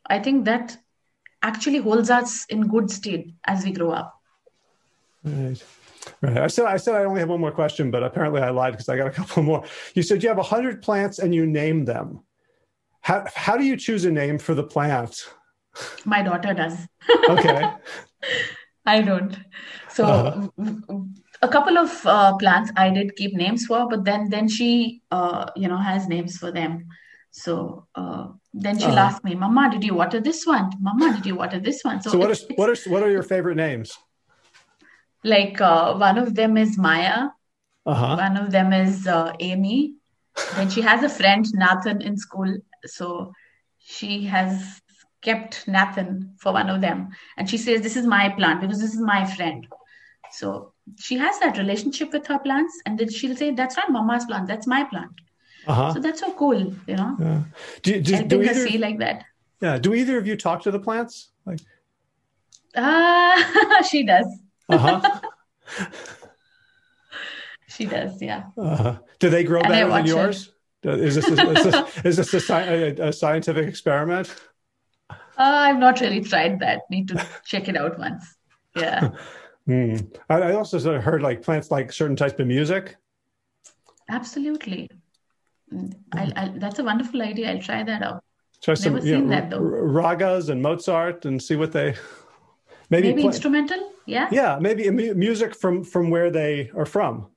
I think that actually holds us in good stead as we grow up. Right. Right. I said I said I only have one more question, but apparently I lied because I got a couple more. You said you have hundred plants and you name them. How how do you choose a name for the plant? My daughter does. Okay. I don't. So Uh-huh. a couple of uh, plants I did keep names for, but then then she uh, you know has names for them. So uh, then she'll Uh-huh. ask me, "Mama, did you water this one? Mama, did you water this one?" So, so what is what are what are your favorite names? Like uh, one of them is Maya, Uh huh. one of them is uh, Amy. Then she has a friend Nathan in school, so she has kept Nathan for one of them, and she says, "This is my plant because this is my friend." So she has that relationship with her plants, and then she'll say, "That's not Mama's plant. That's my plant." Uh huh. So that's so cool, you know, Yeah. Do, do, do her either see like that. yeah do either of you talk to the plants? Like Ah, she does. Uh huh. She does. Yeah. uh-huh. Do they grow And better than yours? Is this, is this, is this a, sci- a, a scientific experiment? Uh, I've not really tried that. Need to check it out once. Yeah. Hmm. I, I also sort of heard like plants like certain types of music. Absolutely. Mm, I, I, that's a wonderful idea. I'll try that out. Try some Never you know, that, though. ragas and Mozart and see what they maybe, Maybe play- instrumental? Yeah. yeah maybe music from from where they are from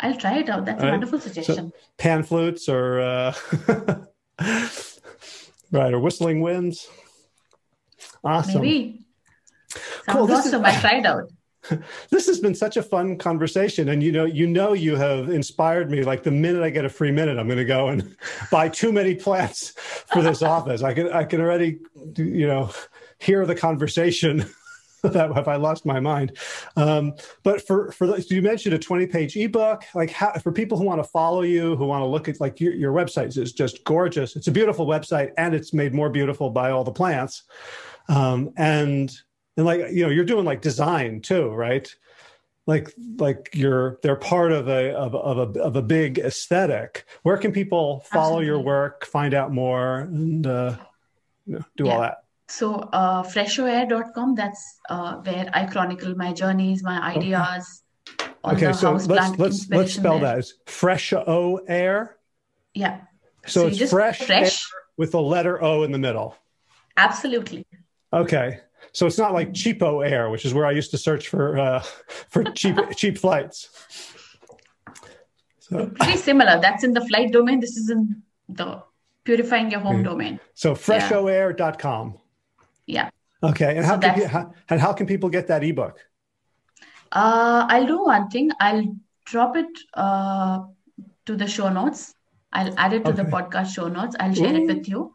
I'll try it out. That's a Right. wonderful suggestion. pan flutes or uh, right or whistling winds. Awesome. Maybe. Cool, this is- awesome. I tried out. This has been such a fun conversation, and you know, you know, you have inspired me. Like the minute I get a free minute, I'm going to go and buy too many plants for this office. I can, I can already, you know, hear the conversation that if I lost my mind. Um, but for for you mentioned a 20 page ebook. Like how for people who want to follow you, who want to look at like your, your website is just gorgeous. It's a beautiful website, and it's made more beautiful by all the plants. Um, and and like you know you're doing like design too right like like you're they're part of a of, a- of a of a big aesthetic where can people follow your work find out more and uh you know, do all that So, uh, freshoair.com, that's uh, where I chronicle my journeys, my ideas. okay so let's let's let's spell there. that it's fresh o air Yeah. so, you it's fresh, fresh. with the letter o in the middle Absolutely. okay so it's not like cheapo air which is where i used to search for uh for cheap cheap flights so Pretty similar. That's in the flight domain. This is in the purifying your home Mhm. domain. so freshoair.com Yeah. Okay, and how So can you, how, and how can people get that ebook? Uh, I'll do one thing. I'll drop it uh, to the show notes. I'll add it to the podcast show notes. I'll share it with you.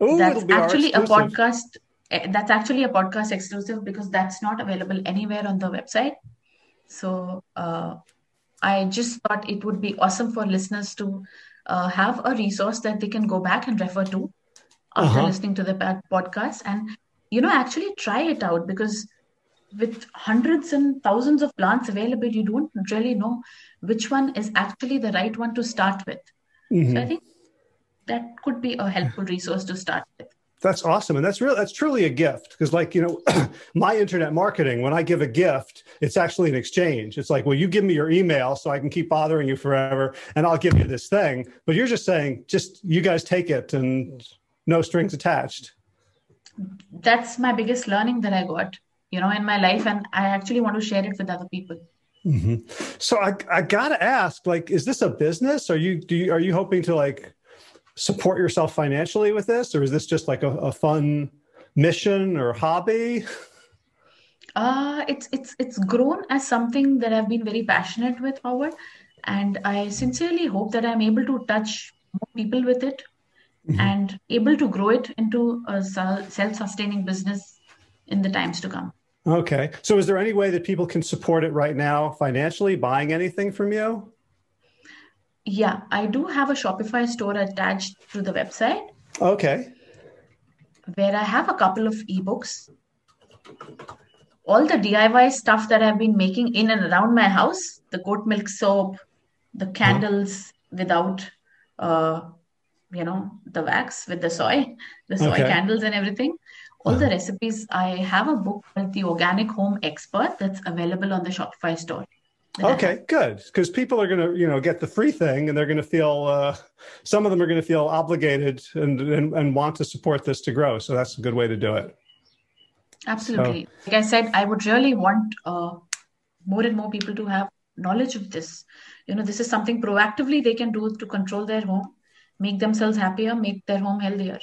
Oh, That's it'll be our actually a podcast. eh, That's actually a podcast exclusive because that's not available anywhere on the website. So uh, I just thought it would be awesome for listeners to uh, have a resource that they can go back and refer to after Uh-huh. listening to the podcast and you know actually try it out because with hundreds and thousands of plants available you don't really know which one is actually the right one to start with Mhm. so i think that could be a helpful resource to start with That's awesome, and that's real. That's truly a gift because, like you know, my internet marketing. When I give a gift, it's actually an exchange. It's like, well, you give me your email so I can keep bothering you forever, and I'll give you this thing. But you're just saying, just you guys take it and no strings attached. That's my biggest learning that I got, you know, in my life, and I actually want to share it with other people. Mm-hmm. So I I gotta ask, like, is this a business? Are you do you are you hoping to like support yourself financially with this, or is this just like a, a fun mission or hobby? Uh, it's it's it's grown as something that I've been very passionate with, Howard, and I sincerely hope that I'm able to touch more people with it mm-hmm. and able to grow it into a self-sustaining business in the times to come. Okay. So is there any way that people can support it right now financially, buying anything from you? Yeah, I do have a Shopify store attached to the website. Okay. Where I have a couple of ebooks. All the DIY stuff that I've been making in and around my house, the goat milk soap, the candles without uh, you know the wax with the soy the soy okay. candles and everything. All uh-huh. the recipes i have a book called the organic home expert that's available on the shopify store. Okay good. Because people are going to you know get the free thing and they're going to feel uh, some of them are going to feel obligated and, and and want to support this to grow. So that's a good way to do it. Absolutely. So, like i said i would really want uh, more and more people to have knowledge of this. You know this is something proactively they can do to control their home make themselves happier, make their home healthier.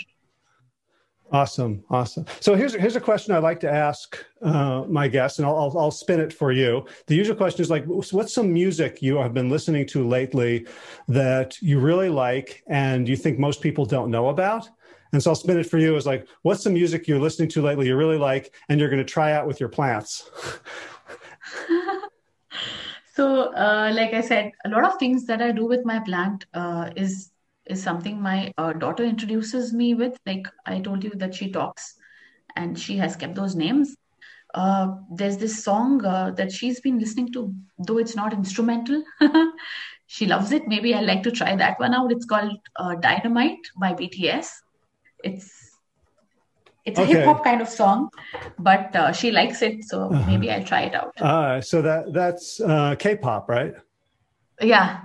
Awesome, awesome. So here's here's a question I like to ask uh, my guests, and I'll, I'll, I'll spin it for you. The usual question is like, what's some music you have been listening to lately that you really like and you think most people don't know about? And so I'll spin it for you as like, what's some music you're listening to lately you really like and you're going to try out with your plants? so, uh, like I said, a lot of things that I do with my plant uh, is is something my uh, daughter introduces me with. Like I told you that she talks and she has kept those names. Uh, there's this song uh, that she's been listening to, though it's not instrumental. she loves it. Maybe I'd like to try that one out. It's called uh, Dynamite by BTS. It's it's okay. a hip hop kind of song, but uh, she likes it, so uh-huh. maybe I'll try it out. Uh, so that that's uh, K-pop, right? Yeah.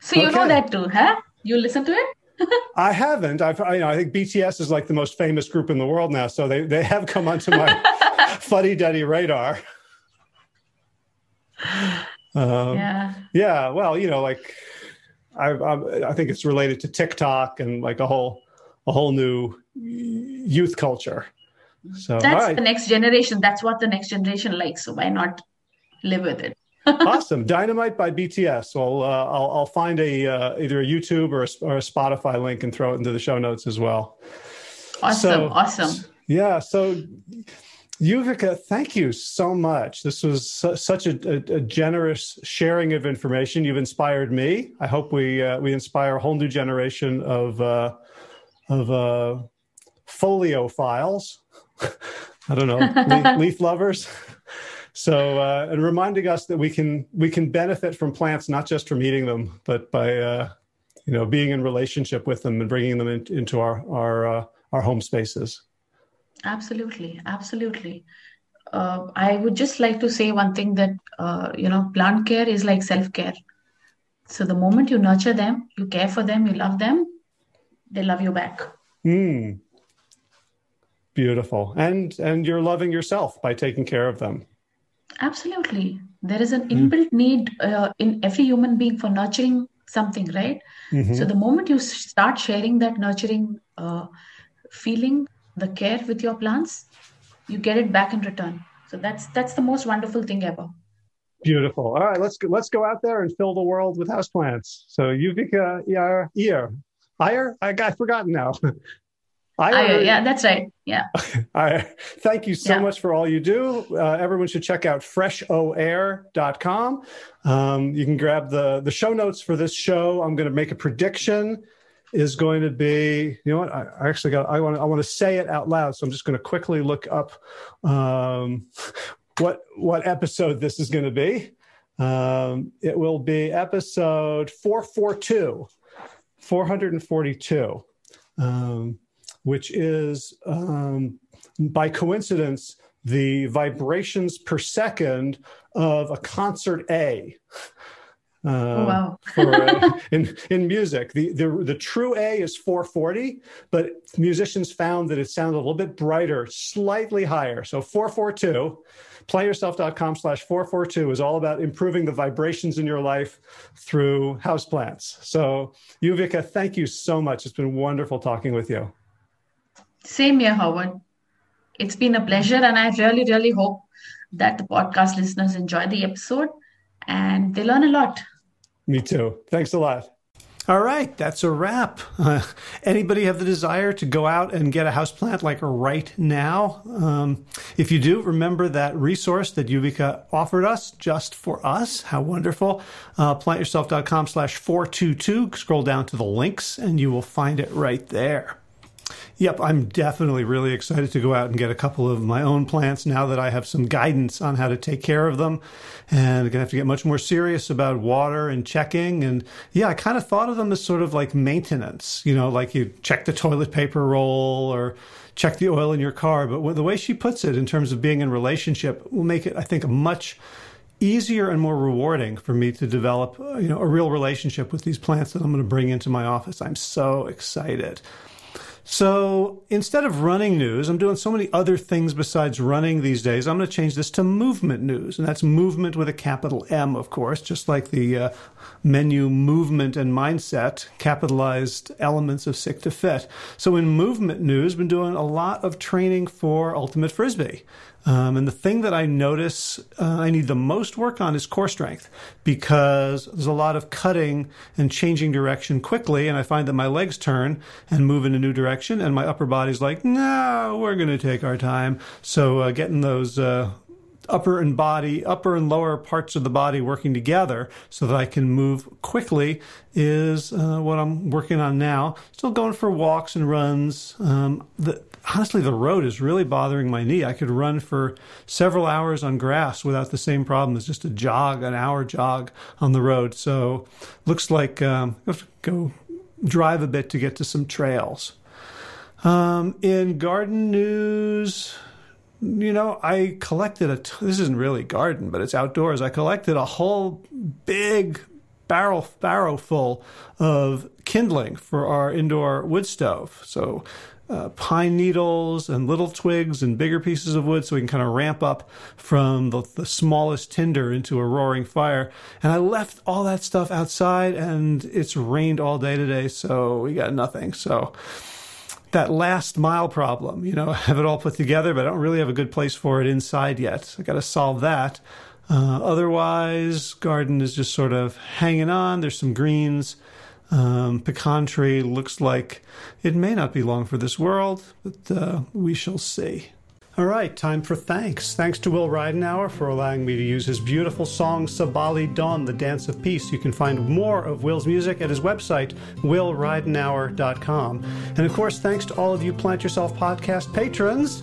So you know that too, huh? You listen to it? I haven't. I've, I, you know, I think BTS is like the most famous group in the world now, so they they have come onto my fuddy duddy radar. Um, yeah. Yeah. Well, you know, like I, I, I think it's related to TikTok and like a whole a whole new youth culture. So that's right. the next generation. That's what the next generation likes. So why not live with it? Awesome. Dynamite by BTS. Well, uh, I'll, I'll find a uh, either a YouTube or a, or a, Spotify link and throw it into the show notes as well. Awesome. So, awesome. Yeah. So, Yuvika, thank you so much. This was su- such a, a, a, generous sharing of information. You've inspired me. I hope we uh, we inspire a whole new generation of uh, of uh, folio files. I don't know, leaf, leaf lovers. So, uh, and reminding us that we can we can benefit from plants not just from eating them, but by uh, you know being in relationship with them and bringing them in, into our our uh, our home spaces. Absolutely, absolutely. Uh, I would just like to say one thing that uh, you know, plant care is like self care. So the moment you nurture them, you care for them, you love them, they love you back. Mm. Beautiful, and and you're loving yourself by taking care of them. Absolutely. There is an hmm. inbuilt need uh, in every human being for nurturing something, right? Mm-hmm. So the moment you start sharing that nurturing uh, feeling, the care with your plants, you get it back in return. So that's that's the most wonderful thing ever. Beautiful. All right, let's go, let's go out there and fill the world with houseplants. So Yuvika Iyer, Iyer, Iyer, I got forgotten now. I, yeah, that's right. Yeah. I, thank you so yeah. much for all you do. Uh, everyone should check out freshoair.com. Um, you can grab the, the show notes for this show. I'm going to make a prediction is going to be, you know what? I, I actually got, I want to, I want to say it out loud. So I'm just going to quickly look up um, what, what episode this is going to be. Um, it will be episode 442, 442. Um, which is um, by coincidence the vibrations per second of a concert A. Uh, oh, wow. for, uh, in in music, the, the the true A is 440, but musicians found that it sounded a little bit brighter, slightly higher. So 442 plantyourself.com slash 442 is all about improving the vibrations in your life through houseplants. So, Yuvika, thank you so much. It's been wonderful talking with you. Same here, Howard. It's been a pleasure, and I really, really hope that the podcast listeners enjoy the episode and they learn a lot. Me too. Thanks a lot. All right, that's a wrap. Uh, anybody have the desire to go out and get a houseplant like right now? Um, if you do, remember that resource that Yuvika offered us just for us. How wonderful. Uh, plantyourself.com slash 422. Scroll down to the links and you will find it right there. Yep, I'm definitely really excited to go out and get a couple of my own plants now that I have some guidance on how to take care of them. And I'm going to have to get much more serious about water and checking. And yeah, I kind of thought of them as sort of like maintenance, you know, like you check the toilet paper roll or check the oil in your car. But the way she puts it in terms of being in relationship will make it, I think, much easier and more rewarding for me to develop, uh, you know, a real relationship with these plants that I'm going to bring into my office. I'm so excited. So instead of running news, I'm doing so many other things besides running these days. I'm going to change this to movement news. And that's movement with a capital M, of course, just like the uh, menu movement and mindset capitalized elements of sick to fit. So in movement news, been doing a lot of training for ultimate frisbee. Um, and the thing that I notice uh, I need the most work on is core strength because there's a lot of cutting and changing direction quickly. And I find that my legs turn and move in a new direction, and my upper body's like, no, we're going to take our time. So uh, getting those uh, upper and body, upper and lower parts of the body working together so that I can move quickly is uh, what I'm working on now. Still going for walks and runs. Um, the, honestly, the road is really bothering my knee. I could run for several hours on grass without the same problem as just a jog, an hour jog on the road. So looks like um, I have to go drive a bit to get to some trails. Um, in garden news, you know, I collected a. T- this isn't really garden, but it's outdoors. I collected a whole big barrel barrow full of kindling for our indoor wood stove. So uh, pine needles and little twigs and bigger pieces of wood so we can kind of ramp up from the, the, smallest tinder into a roaring fire. And I left all that stuff outside and it's rained all day today, so we got nothing. So that last mile problem, you know, I have it all put together, but I don't really have a good place for it inside yet. I got to solve that. Uh, otherwise, garden is just sort of hanging on. There's some greens. Um, pecan tree looks like it may not be long for this world, but uh, we shall see. All right, time for thanks. Thanks to Will Ridenour for allowing me to use his beautiful song Sabali Dawn, The Dance of Peace. You can find more of Will's music at his website, willridenour.com. And of course, thanks to all of you Plant Yourself podcast patrons.